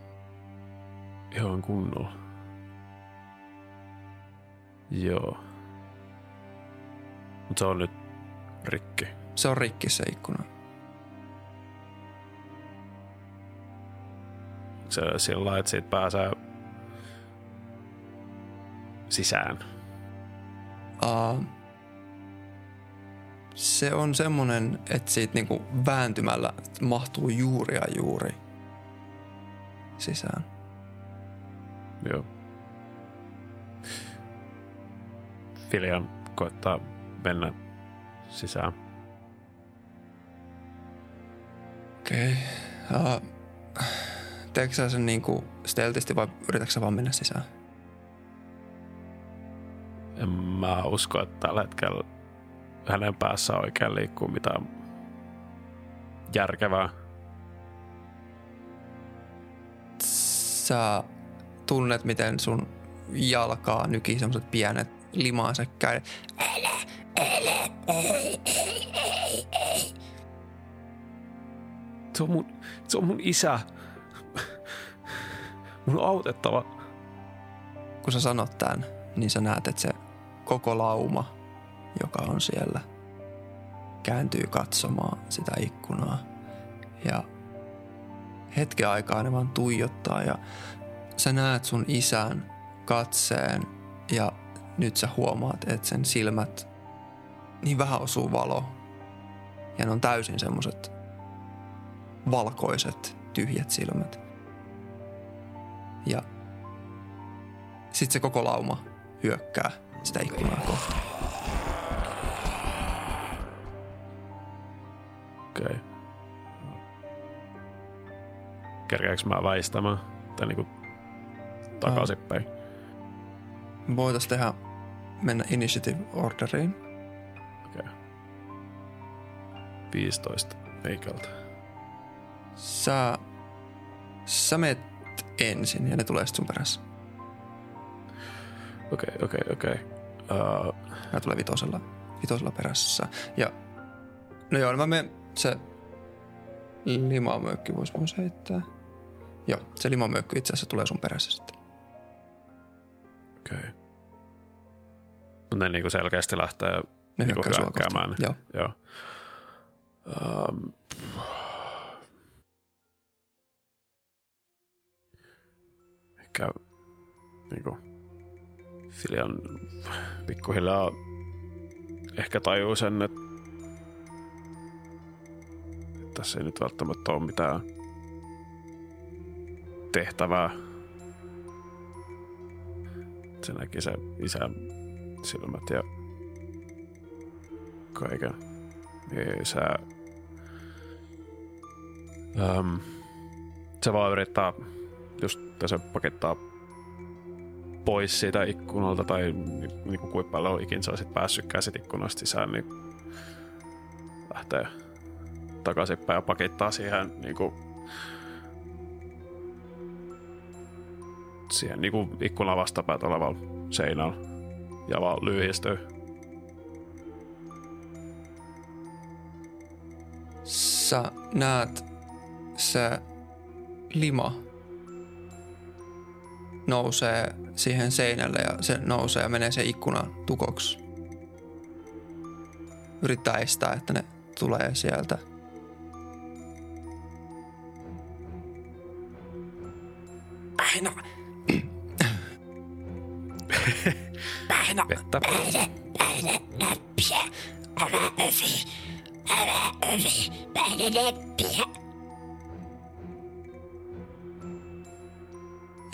Ihan kunnolla. Joo. Mutta se on nyt rikki. Se on rikki se ikkuna. Se sillä lailla, että siitä pääsee sisään. Uh, se on semmonen, että siitä niinku vääntymällä mahtuu juuri ja juuri sisään. Joo. Filian koittaa mennä sisään. Okei. Okay. Uh, teekö sä sen niinku steltisti vai yritätkö sä vaan mennä sisään? En mä usko, että tällä hetkellä hänen päässä oikein liikkuu mitään järkevää. Sä tunnet, miten sun jalkaa nykii semmoset pienet limaiset kädet. Se on mun, se on mun isä. Mun on autettava. kun sä sanot tämän, niin sä näet, että se koko lauma, joka on siellä, kääntyy katsomaan sitä ikkunaa. Ja hetken aikaa ne vaan tuijottaa ja sä näet sun isän katseen ja nyt sä huomaat, että sen silmät niin vähän osuu valo. Ja ne on täysin semmoset valkoiset, tyhjät silmät. Ja sitten se koko lauma hyökkää sitä ikkunaa kohti. Okei. Okay. Kerkeekö mä väistämään? Tai niinku takaisinpäin? Voitaisiin tehdä, mennä initiative orderiin. Okei. Okay. 15 meikältä. Sä, sä meet ensin ja ne tulee sitten sun perässä. Okei, okay, okei, okay, okei. Okay. Uh, Mä tulee vitosella, vitosella perässä. Ja no joo, niin mä menen, se limamöykki voisi myös heittää. Joo, se limamöykky itse asiassa tulee sun perässä sitten. Okei. Okay. Ne niinku selkeästi lähtee Ne niinku hyökkäämään. Joo. Joo. Um, ehkä niinku Filian pikkuhiljaa ehkä tajuu sen, että, että tässä ei nyt välttämättä ole mitään tehtävää. Se näki se isän silmät ja kaiken. Niin se, ähm, se vaan yrittää just se pakettaa pois siitä ikkunalta tai ni, niin kuin kuinka paljon ikin sä olisit päässytkään sit ikkunasta sisään, niin lähtee takaisinpäin ja pakittaa siihen niin siihen niin kuin ikkunan vastapäät olevalla seinällä ja vaan lyhistyy. Sä näet se lima nousee siihen seinälle ja se nousee ja menee se ikkuna tukoksi. Yrittää estää, että ne tulee sieltä. Paina. Näppiä.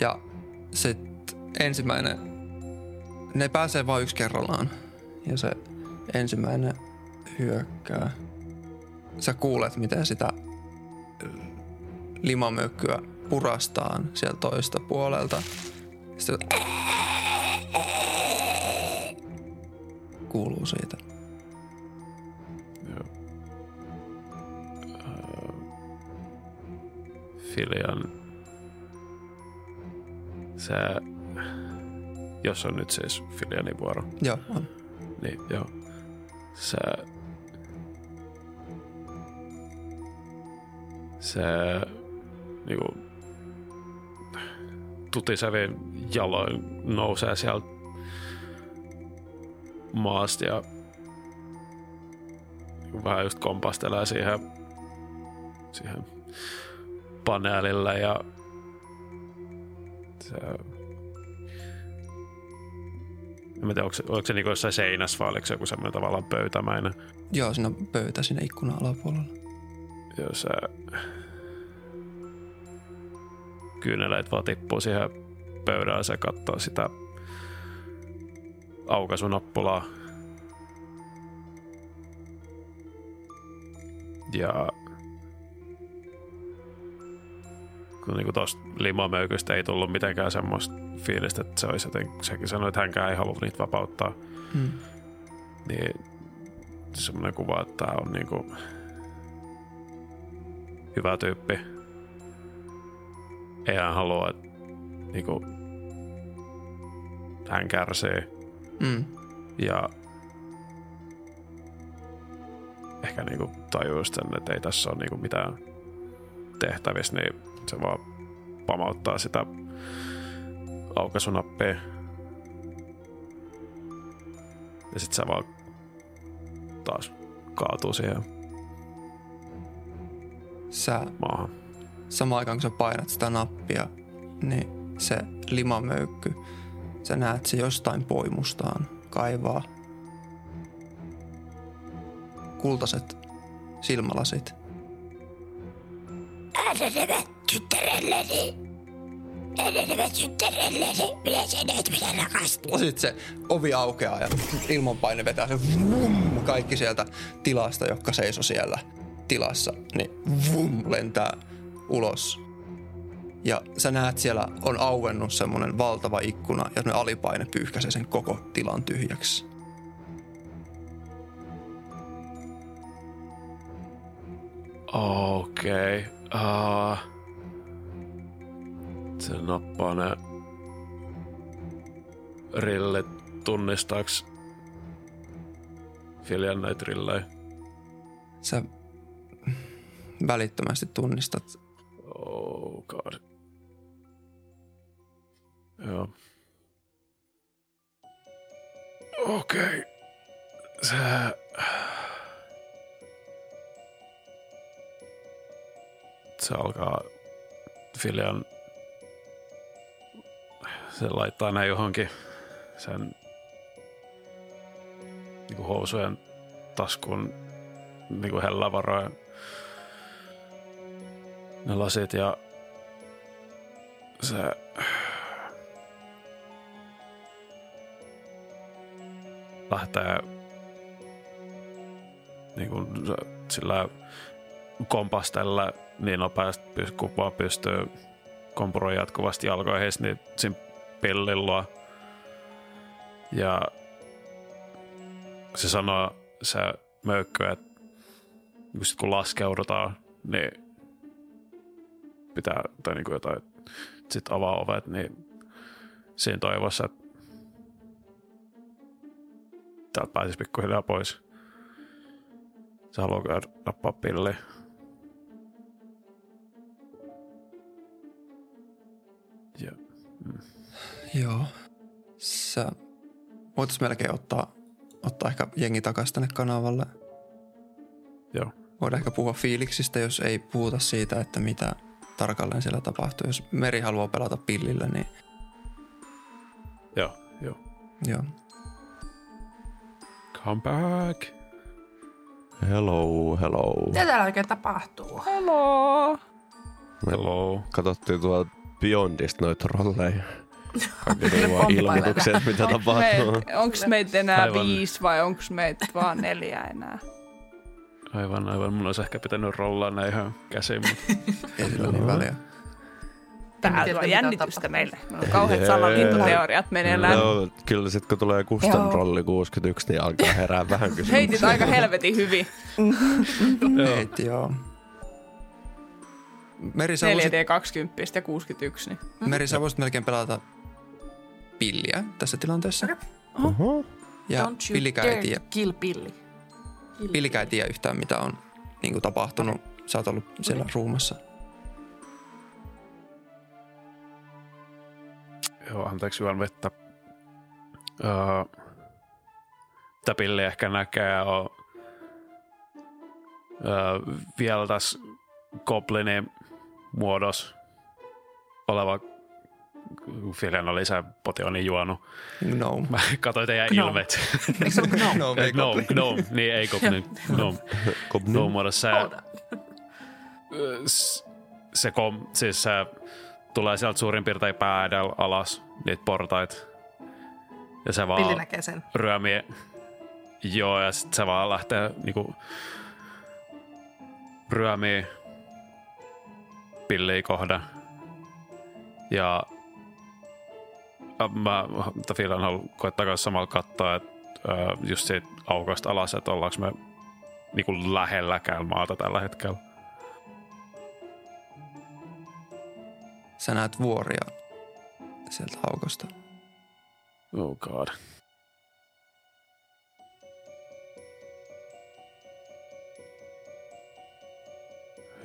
Ja sitten ensimmäinen, ne pääsee vain yksi kerrallaan. Ja se ensimmäinen hyökkää. Sä kuulet, miten sitä limamökkyä purastaan sieltä toista puolelta. Sitten kuuluu siitä. Joo. Filian se, jos on nyt siis Filianin vuoro, Joo, on. niin joo, se, se niinku tutisevin jaloin nousee sieltä maasta ja vähän just kompastelee siihen, siihen paneelille ja se, en tiedä, onko se, oliko se niinku jossain seinässä vai oliko se joku semmoinen tavallaan pöytämäinen. Joo, siinä on pöytä siinä ikkunan alapuolella. Ja se kyyneleet vaan tippuu siihen pöydälle ja se katsoo sitä aukasunappulaa. Ja kun niinku tosta limamöykystä ei tullut mitenkään semmoista fiilistä, että se olisi joten, sekin sanoi, että hänkään ei halua niitä vapauttaa. Hmm. Niin semmoinen kuva, että tämä on niinku hyvä tyyppi. Ei hän halua, että niinku, hän kärsii Mm. ja ehkä niinku tajuu sen, että ei tässä ole niinku mitään tehtävissä, niin se vaan pamauttaa sitä aukasunappia. Ja sit se vaan taas kaatuu siihen Sä maahan. samaan aikaan kun sä painat sitä nappia, niin se limamöykky, sä näet se jostain poimustaan kaivaa kultaiset silmälasit. Äänenevät tyttärelleni. Äänenevät tyttärelleni. Minä sanoit, minä rakastan. Ja sitten se ovi aukeaa ja ilmanpaine vetää se vum, kaikki sieltä tilasta, jotka seisoi siellä tilassa, niin vum, lentää ulos. Ja sä näet siellä on auennut semmonen valtava ikkuna ja ne alipaine pyyhkäisee sen koko tilan tyhjäksi. Okei. Okay. Uh, se nappaa ne rillit tunnistaaks Filian näitä rillejä. Sä välittömästi tunnistat Oh god. Joo. Okei. Okay. Se... Se alkaa... Filian... Se laittaa ne johonkin sen niinku housujen taskuun niinku hellävarojen ne lasit ja se lähtee niin kuin sillä kompastella niin nopeasti kun vaan pystyy kompuroi jatkuvasti jalkoihin niin siinä pillin luo. Ja se sanoo se möykkö, että just kun laskeudutaan, niin pitää, tai niin kuin jotain, sit avaa ovet, niin siinä toivossa, että täältä pääsisi pikkuhiljaa pois. Se haluaa käydä nappaa pilli. Ja, Joo. Sä voitais melkein ottaa, ottaa ehkä jengi takaisin tänne kanavalle. joo. Voidaan ehkä puhua fiiliksistä, jos ei puhuta siitä, että mitä tarkalleen siellä tapahtuu. Jos Meri haluaa pelata pillillä, niin Joo, joo. joo. Come back. Hello, hello. Mitä täällä oikein tapahtuu? Hello! Hello. Katsottiin tuolta Beyondista noita rolleja. Kaikki ilmoitukset, mitä tapahtuu. Onko meitä enää Aivan. viisi vai onko meitä vaan neljä enää? Aivan, aivan. Mun olisi ehkä pitänyt rollaa ne ihan käsin, mutta Ei sillä niin väliä. Tää tiedä, on jännitystä meille. Meillä on kauheat Jee. salaliittoteoriat meneillään. Joo, kyllä sitten kun tulee Kustan rolli 61, niin alkaa herää vähän kysymyksiä. Heitit aika helvetin hyvin. Eit, joo. Meri, sä voisit, 4D20 ja 61. Niin. Meri, sä voisit melkein pelata pilliä tässä tilanteessa. Oho. Ja Pillikään ei tiedä, kill Pilli. Pillikään ei tiedä yhtään, mitä on niin kuin tapahtunut. Sä oot ollut siellä ruumassa. Joo, anteeksi juon vettä. Uh, Tämä pilli ehkä näkee on uh, vielä tässä goblinin muodos oleva Filian oli se potioni juonut. No. Mä katsoin teidän Gnome. ilmet. Eikö se gnome? No, Eh, Gnome, gnome, niin ei goblin, gnome. Gnome muodossa se, Ouda. s- se, kom, siis se tulee sieltä suurin piirtein pää edellä alas, niitä portait. Ja se vaan näkee sen. ryömii. Joo, ja sitten se vaan lähtee niinku ryömii pilliä kohda. Ja mä Filan haluan koittaa kanssa samalla katsoa, että just siitä aukosta alas, että ollaanko me niinku lähelläkään maata tällä hetkellä. Sä näet vuoria sieltä aukosta. Oh god.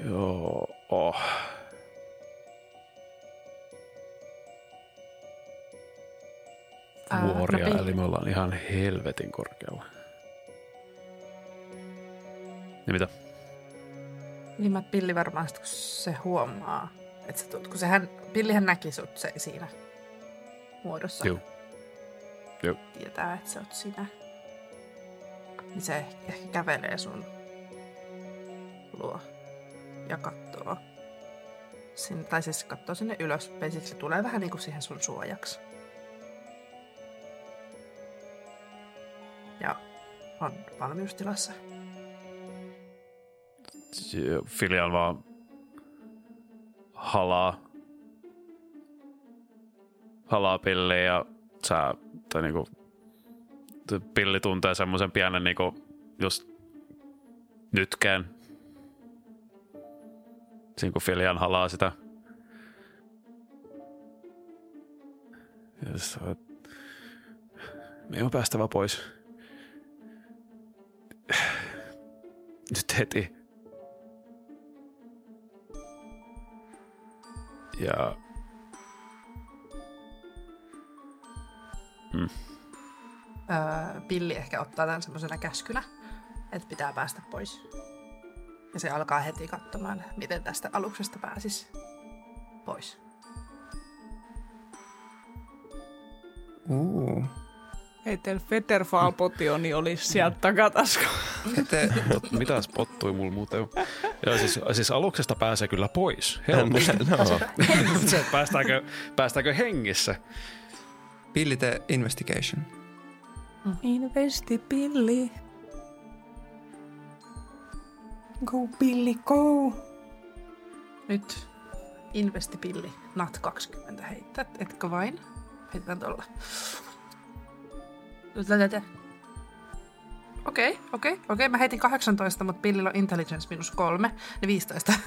Joo. Oh. No Vuoria, eli me ollaan ihan helvetin korkealla. Niin mitä? Niin mä Pilli varmaan kun se huomaa, että sä tulet, kun sehän, Pillihän näki sut se siinä muodossa. Juu. Juu. Tietää, että sä oot sinä. Niin se ehkä, ehkä kävelee sun luo ja katsoo. Sinne, tai siis katsoo sinne ylös. Basically se tulee vähän niin kuin siihen sun suojaksi. Ja on valmiustilassa. Joo, Filian vaan halaa, halaa pilliä ja sä, tai niinku, pilli tuntee semmoisen pienen niinku, just nytkeen. Siinä kun Filian halaa sitä. Ja meidän on päästävä pois. Nyt heti. Ja Mm. Öö, Pilli ehkä ottaa tämän semmoisena käskynä, että pitää päästä pois. Ja se alkaa heti katsomaan, miten tästä aluksesta pääsis pois. Uu. Ei teillä Fetterfall-potioni olisi sieltä takatasku. Tot, mitäs pottui mulla muuten? Joo, siis, siis aluksesta pääsee kyllä pois. Helposti. no, Se, päästäänkö, päästäänkö hengissä? Pilli tee investigation. Investipilli. Go Billy, go! Nyt investipilli, nat 20 heittät, etkö vain? Heitetään tuolla. Okei, okei, okei. Mä heitin 18, mutta pillillä on intelligence minus kolme, niin 15.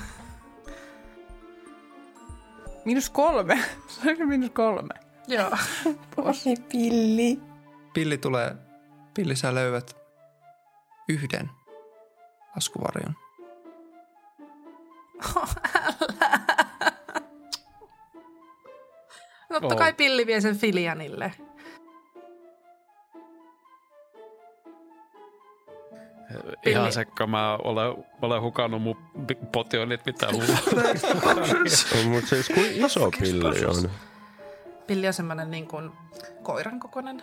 Minus kolme. Se on minus kolme. Joo. Oi Billy. Pilli tulee, Pilli sä löydät yhden laskuvarjon. Totta Oo. kai pilli vie sen Filianille. Ihan sekka, mä olen, olen hukannut mun potionit, mitä luulla. mutta siis kuinka iso pilli on? Pilli on semmoinen niin kuin koiran kokoinen.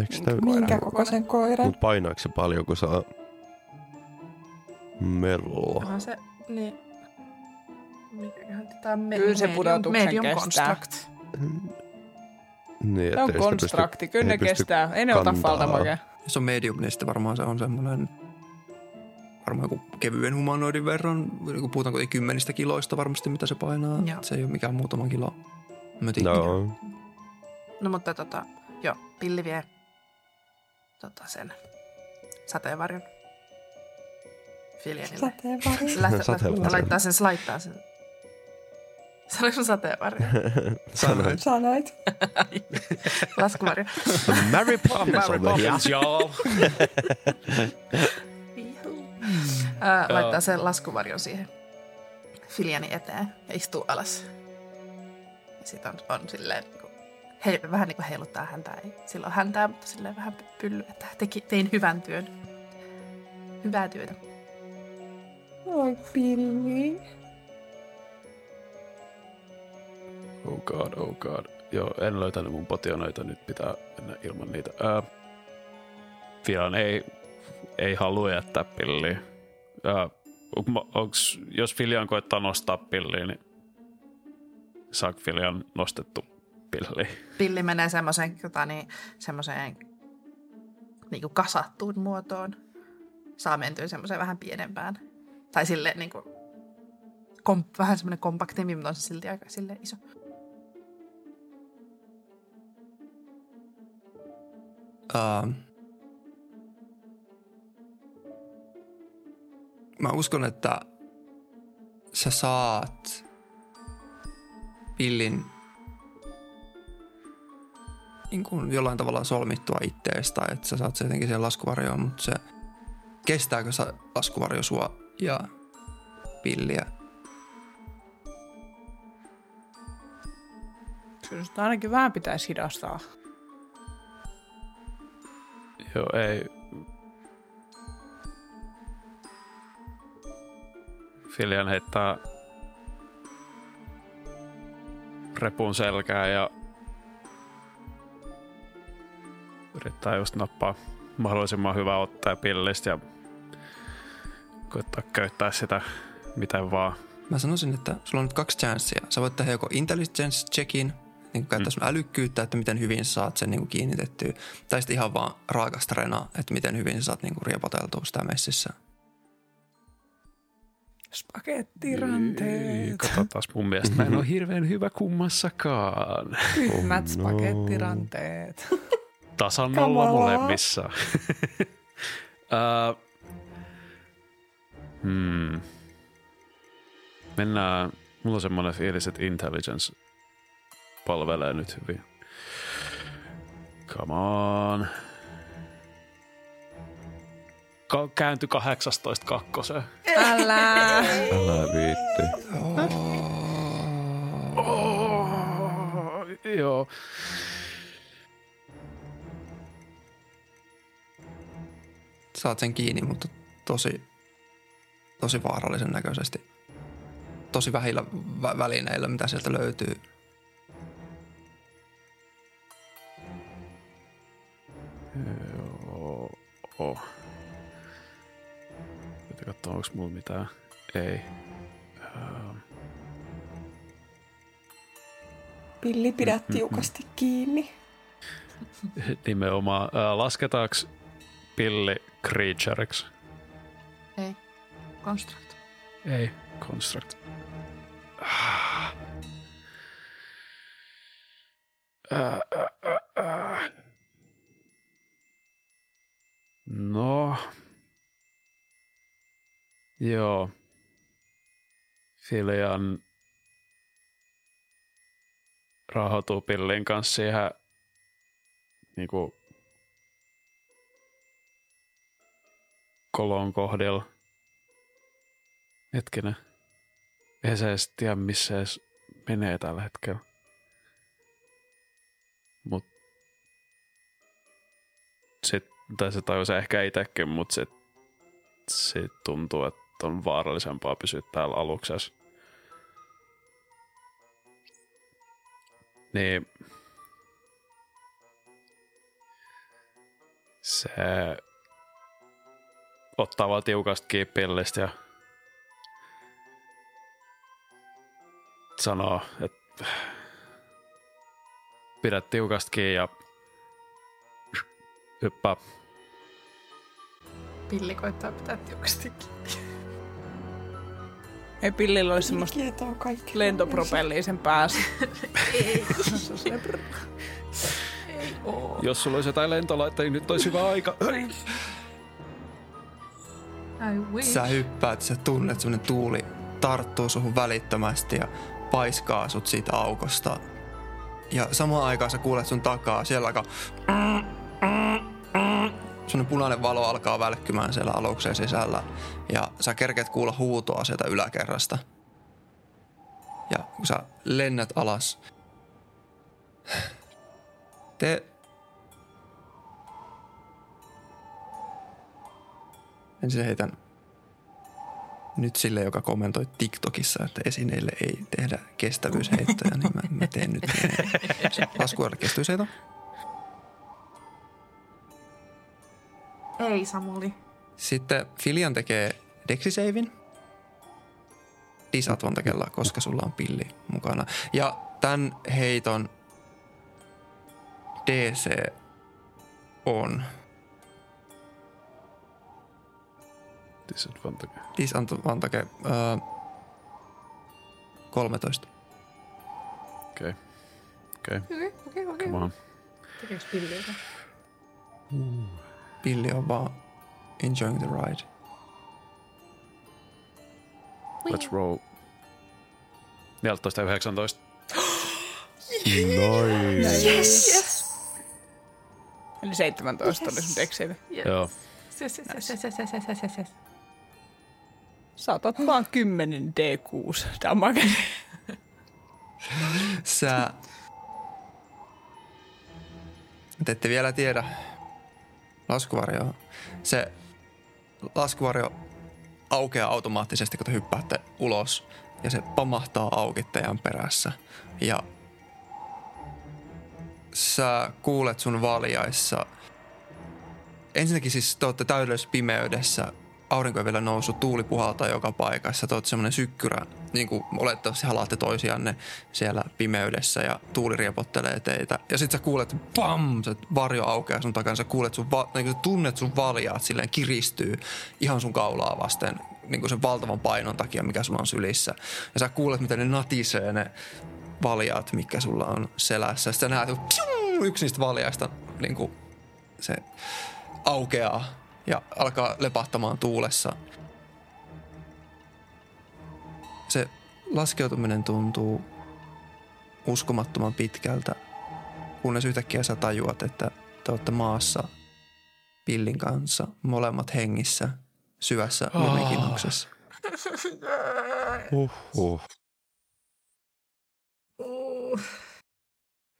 Eikö sitä, Minkä kokoisen koiran? mut painaako se paljon, kun saa melua? Onhan se, niin... Mikäköhän tätä on me- Kyllä se medium- pudotuksen medium kestää. construct. Niin, Se on konstrakti. Kyllä ne kestää. Ei ne ota faltamakea. Jos on medium, niin sitten varmaan se on semmoinen varmaan joku kevyen humanoidin verran, niin kun puhutaan kuitenkin kymmenistä kiloista varmasti, mitä se painaa. Joo. Se ei ole mikään muutama kilo. Mötikki. No, No mutta tota, joo, pilli vie tota sen sateenvarjon. Lähtee, Sateenvarjon. laittaa sen, se laittaa sen. Sanoinko sun sateenvarjo? Sanoit. Sanoit. Laskuvarjo. Mary Poppins on the Poppins, joo. Ää, laittaa sen laskuvarjon siihen Filiani eteen ja istuu alas. Ja sit on, on silleen, niin kuin, he, vähän niin kuin heiluttaa häntä. Ei silloin häntää, mutta silleen vähän pylly, että teki, tein hyvän työn. Hyvää työtä. Oi Billy. Oh god, oh god. Joo, en löytänyt mun potioneita, nyt pitää mennä ilman niitä. Ää, Filan ei, ei halua jättää pilliä. Ää, onks, jos Filian koittaa nostaa pilliä, niin saako Filian nostettu pilliä? Pilli menee semmoiseen, tota, niin, semmoiseen niin kasattuun muotoon. Saa mentyä semmoiseen vähän pienempään. Tai silleen niin kuin, kom, vähän semmoinen kompaktimpi, mutta on se silti aika silleen iso. Uh, mä uskon, että sä saat pillin niin kuin jollain tavalla solmittua itteestä, että sä saat se jotenkin siihen laskuvarjoon, mutta se kestääkö se laskuvarjo sua ja pilliä? Kyllä ainakin vähän pitäisi hidastaa. Joo, ei. Filian heittää repun selkää ja yrittää just nappaa mahdollisimman hyvää ottaa pillistä ja koittaa köyttää sitä miten vaan. Mä sanoisin, että sulla on nyt kaksi chanssiä. Sä voit tehdä joko intelligence checkin, niin käyttää sun älykkyyttä, että miten hyvin saat sen niin kuin kiinnitettyä. Tai sitten ihan vaan raakasta renaa, että miten hyvin saat niin kuin riepoteltua sitä messissä. Spagettiranteet. Katsotaan, mun mielestä mä en ole hirveän hyvä kummassakaan. Tyhmät no. spagettiranteet. Tasan nolla molemmissa. uh, hmm. Mennään, mulla on semmoinen fiilis, että intelligence palvelee nyt hyvin. Come on. Ka- käänty 18 kakkoseen. Älä. Älä viitti. Joo. Saat sen kiinni, mutta tosi, tosi vaarallisen näköisesti. Tosi vähillä vä- välineillä, mitä sieltä löytyy. Joo. Oh. Pitää katsoa, onko mulla mitään. Ei. Ähm, Pilli, pidä tiukasti kiinni. nimenomaan. Äh, lasketaanko pilli creatureksi? Ei. Construct. Ei. Construct. Ah. Äh, äh, äh, äh. No. Joo. Filian rahoituu pillin kanssa siihen niinku kolon kohdilla. Hetkinen. Eihän se edes tiedä, missä edes menee tällä hetkellä. Mut sit, tai se tajusi ehkä itsekin, mut sit, sit tuntuu, että on vaarallisempaa pysyä täällä aluksessa. Niin se ottaa vaan tiukasti kiinni pillistä ja sanoo, että pidä tiukasti kiinni ja hyppää. Pilli koittaa pitää tiukasti kiinni. Ei pillillä olisi semmoista lentopropellia sen päässä. Jos sulla olisi jotain lentolaitteita, niin nyt olisi hyvä aika. I wish. Sä hyppäät, sä tunnet semmonen tuuli tarttuu suhun välittömästi ja paiskaa sut siitä aukosta. Ja samaan aikaan sä kuulet sun takaa, siellä alkaa... Semmonen punainen valo alkaa välkkymään siellä aluksen sisällä. Ja sä kerkeät kuulla huutoa sieltä yläkerrasta. Ja kun sä lennät alas, te Ensin heitän nyt sille, joka kommentoi TikTokissa, että esineille ei tehdä kestävyysheittoja, niin mä, mä teen nyt laskuarille Ei, Samuli. Sitten Filian tekee dexisavein. Disadvantagella, koska sulla on pilli mukana. Ja tämän heiton DC on Disadvantage. disadvantage öö, 13. Okei. Okay. Okei. Okay. Okei, okei, okei. Come on. Tekeekö pilli jotain? Billy on vaan enjoying the ride. Let's roll. 14 ja 19. Nice. Yes. yes. Eli 17 yes. oli sun dekseli. Yes. Joo. Yes. Sä otat vaan 10 D6 damage. Sä... Te ette vielä tiedä, laskuvarjoa. Se laskuvarjo aukeaa automaattisesti, kun te hyppäätte ulos. Ja se pamahtaa auki teidän perässä. Ja sä kuulet sun valjaissa. Ensinnäkin siis te olette täydellisessä pimeydessä. Aurinko ei vielä noussut, tuuli puhaltaa joka paikassa. Te semmoinen sykkyrä, niin kuin olettavasti halaatte toisianne siellä pimeydessä ja tuuli riepottelee teitä. Ja sit sä kuulet, pam, se varjo aukeaa sun takana. Sä kuulet sun, va- niin sä tunnet sun valjaat silleen kiristyy ihan sun kaulaa vasten niin kuin sen valtavan painon takia, mikä sulla on sylissä. Ja sä kuulet, miten ne natisee ne valjaat, mikä sulla on selässä. Sitten sä näet, psiu, yksi niistä valjaista niin kuin se aukeaa ja alkaa lepahtamaan tuulessa. Se laskeutuminen tuntuu uskomattoman pitkältä, kunnes yhtäkkiä sä tajuat, että te olette maassa pillin kanssa, molemmat hengissä, syvässä lumikinnuksessa. Uhuh.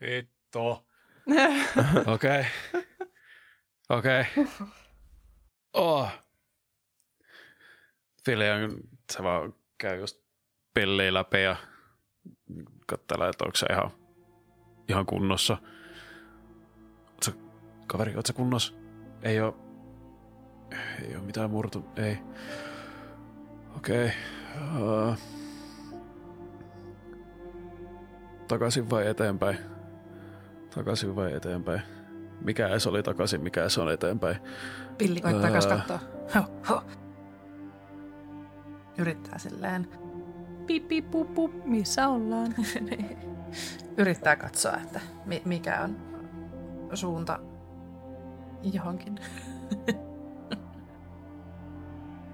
Vittu. Okei. Okei. Oh. Filian, se vaan käy just pelleillä läpi ja katselee, että onko se ihan, ihan kunnossa. Ootko, kaveri, ootko kunnossa? Ei oo, ei oo mitään murtu, ei. Okei. Okay. Uh, takaisin vai eteenpäin? Takaisin vai eteenpäin? Mikä edes oli takaisin, mikä se on eteenpäin? Pilli koittaa uh... katsoa. Ho, ho. Yrittää silleen. Pip, pip, pup, pup, missä ollaan? Yrittää katsoa, että mi- mikä on suunta johonkin.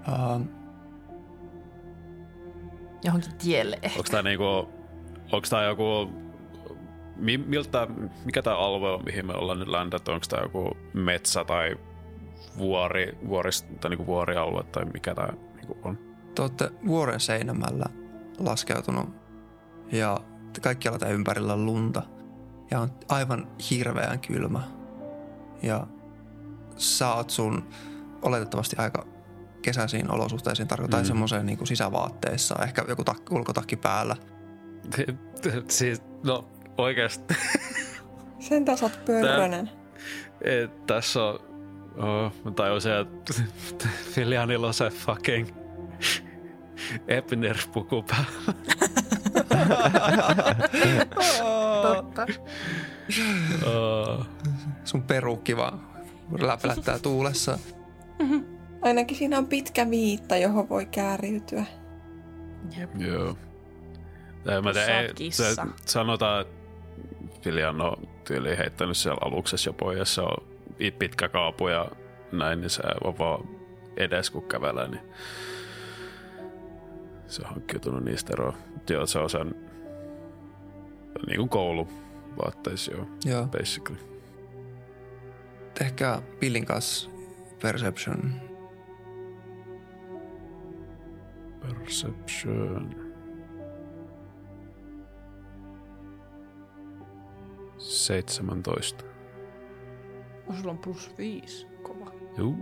Uh, Johonkin tielle ehkä. Onko tää niinku, onko tää joku, mi, miltä, mikä tää alue on, mihin me ollaan nyt ländätty? Onko tää joku metsä tai vuori, vuoris, tai niinku vuorialue tai mikä tää niinku on? te olette vuoren seinämällä laskeutunut ja kaikkialla tämän ympärillä on lunta ja on aivan hirveän kylmä. Ja sä oot sun oletettavasti aika kesäisiin olosuhteisiin tarkoittaa Mm. mm. semmoiseen niin sisävaatteissa, ehkä joku tak- ulkotakki päällä. siis, no oikeesti. Sen taas oot pörrönen. Et, tässä on... Oh, mä tajusin, että Filianilla on se fucking Epner-puku päällä. Totta. Oh. Sun perukki vaan läplättää tuulessa. Ainakin siinä on pitkä viitta, johon voi kääriytyä. Joo. Tai mä ei, se, sanotaan, että Filian on tyyliin heittänyt siellä aluksessa jo pois. Se on pitkä kaapu ja näin, niin se on vaan edes kun kävelee, niin se on hankkiutunut niistä eroon. Mut Joo, se on sen niin kuin kouluvaatteissa, joo, Joo. basically. Tehkää Pillin kanssa perception. Perception. 17. Sulla on plus viisi. Kova. Juu.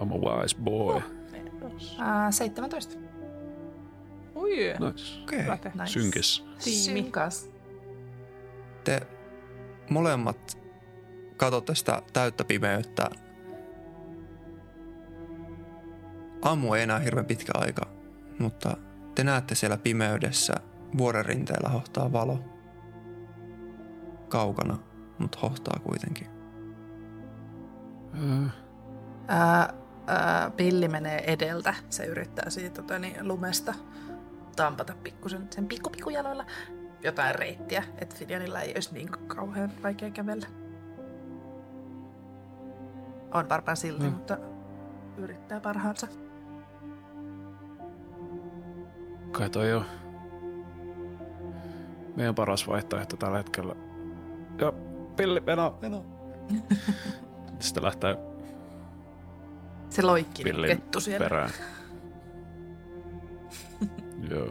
I'm a wise boy. Ää, 17. Oi, Nice. Te. Nice. Synkis. Tiimi. Synkas. Te molemmat katsotte sitä täyttä pimeyttä. Aamu ei enää hirveän pitkä aika, mutta te näette siellä pimeydessä vuoren rinteellä hohtaa valo. Kaukana, mutta hohtaa kuitenkin. Äh, Ää, ää, pilli menee edeltä. Se yrittää siitä tota, niin, lumesta tampata pikkusen sen pikku pikkujaloilla jotain reittiä, että Fidjanilla ei olisi niin kauhean vaikea kävellä. On varmaan silti, Mm. mutta yrittää parhaansa. kai toi on meidän paras vaihtoehto tällä hetkellä. Ja pilli, meno, meno. Sitten lähtee Se loikki niin Pillin kettu siellä. perään. Joo.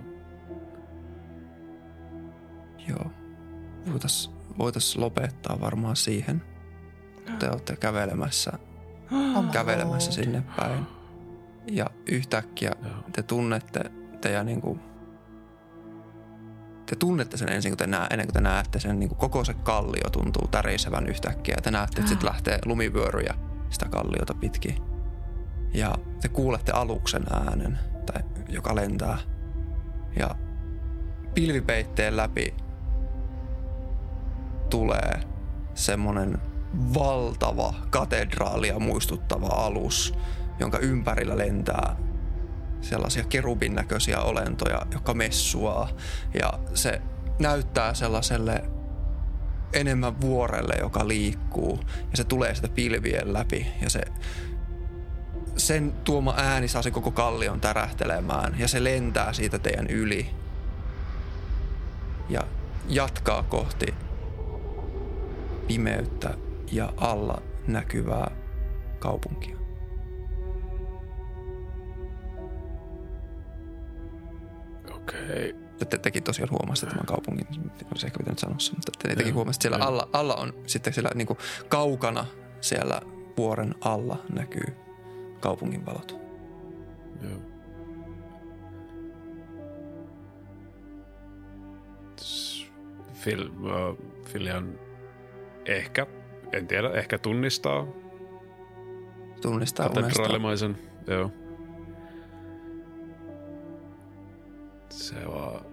Joo. Voitais, voitais lopettaa varmaan siihen. Te olette kävelemässä, kävelemässä sinne päin. Ja yhtäkkiä Joo. te tunnette teidän niinku, te tunnette sen ensin, kun te nää, ennen kuin te näette sen, niin kuin koko se kallio tuntuu tärisevän yhtäkkiä. Te näette, että sitten lähtee lumivyöryjä sitä kalliota pitkin. Ja te kuulette aluksen äänen, tai, joka lentää. Ja pilvipeitteen läpi tulee semmonen valtava katedraalia muistuttava alus, jonka ympärillä lentää sellaisia kerubin näköisiä olentoja, jotka messuaa. Ja se näyttää sellaiselle enemmän vuorelle, joka liikkuu. Ja se tulee sitä pilvien läpi. Ja se, sen tuoma ääni saa se koko kallion tärähtelemään. Ja se lentää siitä teidän yli. Ja jatkaa kohti pimeyttä ja alla näkyvää kaupunkia. Okei. Te, tekin tosiaan huomasitte tämän kaupungin, olisi ehkä pitänyt sanoa sen, mutta te, tekin Joo, huomasitte, että siellä alla, alla on sitten siellä niin kuin kaukana siellä vuoren alla näkyy kaupungin valot. Joo. Phil, uh, Filian ehkä, en tiedä, ehkä tunnistaa Tunnistaa katedraalimaisen. Joo. Se vaan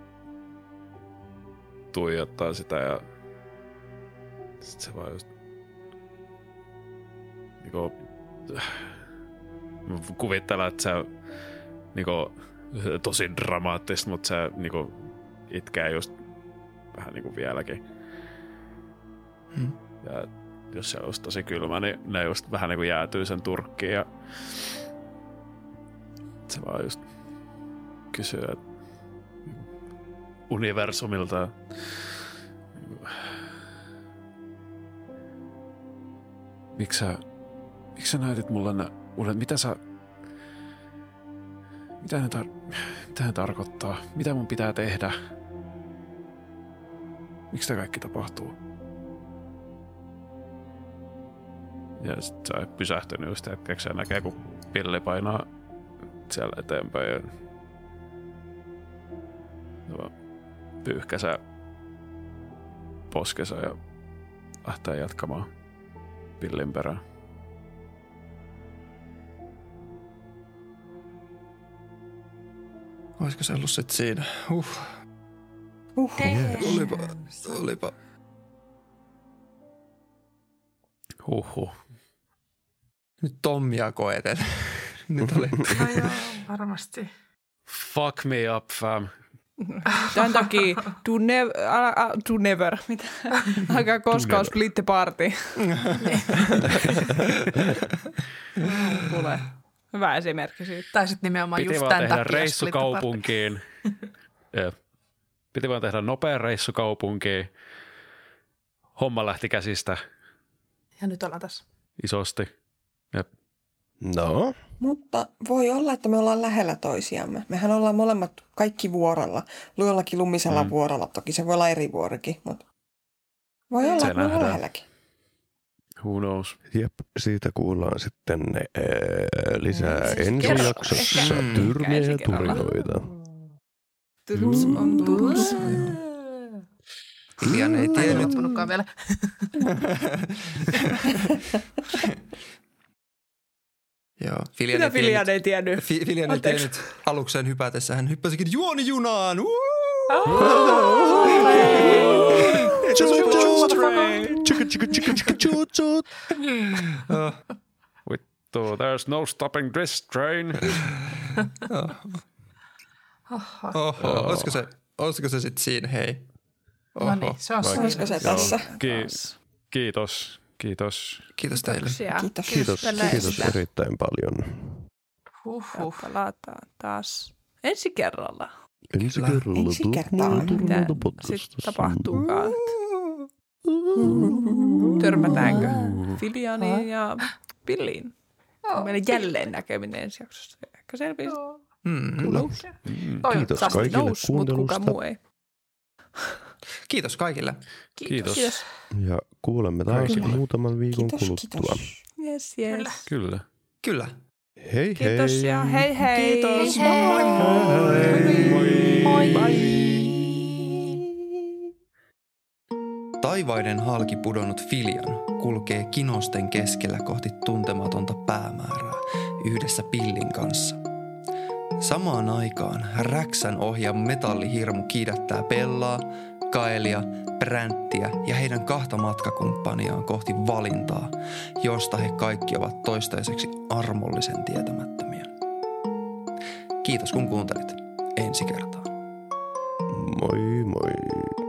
tuijottaa sitä ja sit se vaan just niinku, mä kuvittelen, että se on niinku, tosi dramaattista, mutta se niinku, itkee just vähän niinku vieläkin. Hmm. Ja jos se on just tosi kylmä, niin ne just vähän niinku jäätyy sen turkkiin ja se vaan just kysyy, että universumilta miksi sä, miksi sä näytit mulle ne unet, mitä sä mitä ne, tar- mitä ne tarkoittaa? Mitä mun pitää tehdä? Miksi tämä kaikki tapahtuu? Ja sit sä oot pysähtynyt just hetkeksi ja näkee, kun pilli painaa siellä eteenpäin. Ja pyyhkäsee poskesa ja lähtee jatkamaan pillin perään. Olisiko se ollut sit siinä? Uh, Uh, olipa, olipa. Huhhuh. Nyt Tommia koeten. Nyt oli. No joo, varmasti. Fuck me up, fam. Tämän takia do, nev- älä, ä, do never. Mitä? Älkää koskaan split the party. Kuule. Hyvä esimerkki siitä. Tai sitten nimenomaan Piti just vaan tämän tehdä takia reissu kaupunkiin. Jep. Piti vaan tehdä nopea reissu kaupunkiin. Homma lähti käsistä Ja nyt ollaan tässä. isosti. No, Mutta voi olla, että me ollaan lähellä toisiamme. Mehän ollaan molemmat kaikki vuorolla. Jollakin lumisella Mm. mm. vuorolla. Toki se voi olla eri vuorikin, mutta voi olla, Se että me ollaan nähdään. lähelläkin. Who knows? jep, siitä kuullaan sitten ää, lisää ensi kerro- jaksossa ehkä- Mm. tyrmiä ja turinoita. Tuts on tuts. Ilian ei Ei tiennyt. vielä. Joo, Filian Mitä ei Filian tiennyt. ei tiennyt? Fi- Filian ei tiennyt alukseen hypätessä. Hän hyppäsikin juonijunaan. So there's no stopping this train. Oho, olisiko se, olisiko se sitten siinä, hei? No niin, se on se. Olisiko se tässä? Ki- kiitos. Kiitos. Kiitos teille. Kiitos. Kiitos, kiitos erittäin paljon. Huhhuh. Palataan taas ensi kerralla. Ensi kerralla Ensi kertaa. Mitä sitten tapahtuukaan? Törmätäänkö Filianiin ja Pilliin? Meillä jälleen näkeminen ensi jaksossa. Ehkä selviää. Mm. Kyllä. Kiitos kaikille nous, mutta kuka kuuntelusta muu ei. Kiitos kaikille. Kiitos. Kiitos. ja kuulemme taas Kaikille. muutaman viikon Kiitos, kuluttua. kiitos. Yes, yes. Kyllä. Kyllä. Hei Kiitos hei! ja hei hei. Kiitos. Moi Taivaiden halki pudonnut Filian kulkee kinosten keskellä kohti tuntematonta päämäärää yhdessä pillin kanssa. Samaan aikaan Räksän ohja metallihirmu kiidättää Pellaa, Kaelia, Bränttiä ja heidän kahta matkakumppaniaan kohti valintaa, josta he kaikki ovat toistaiseksi armollisen tietämättömiä. Kiitos kun kuuntelit. Ensi kertaan. Moi moi!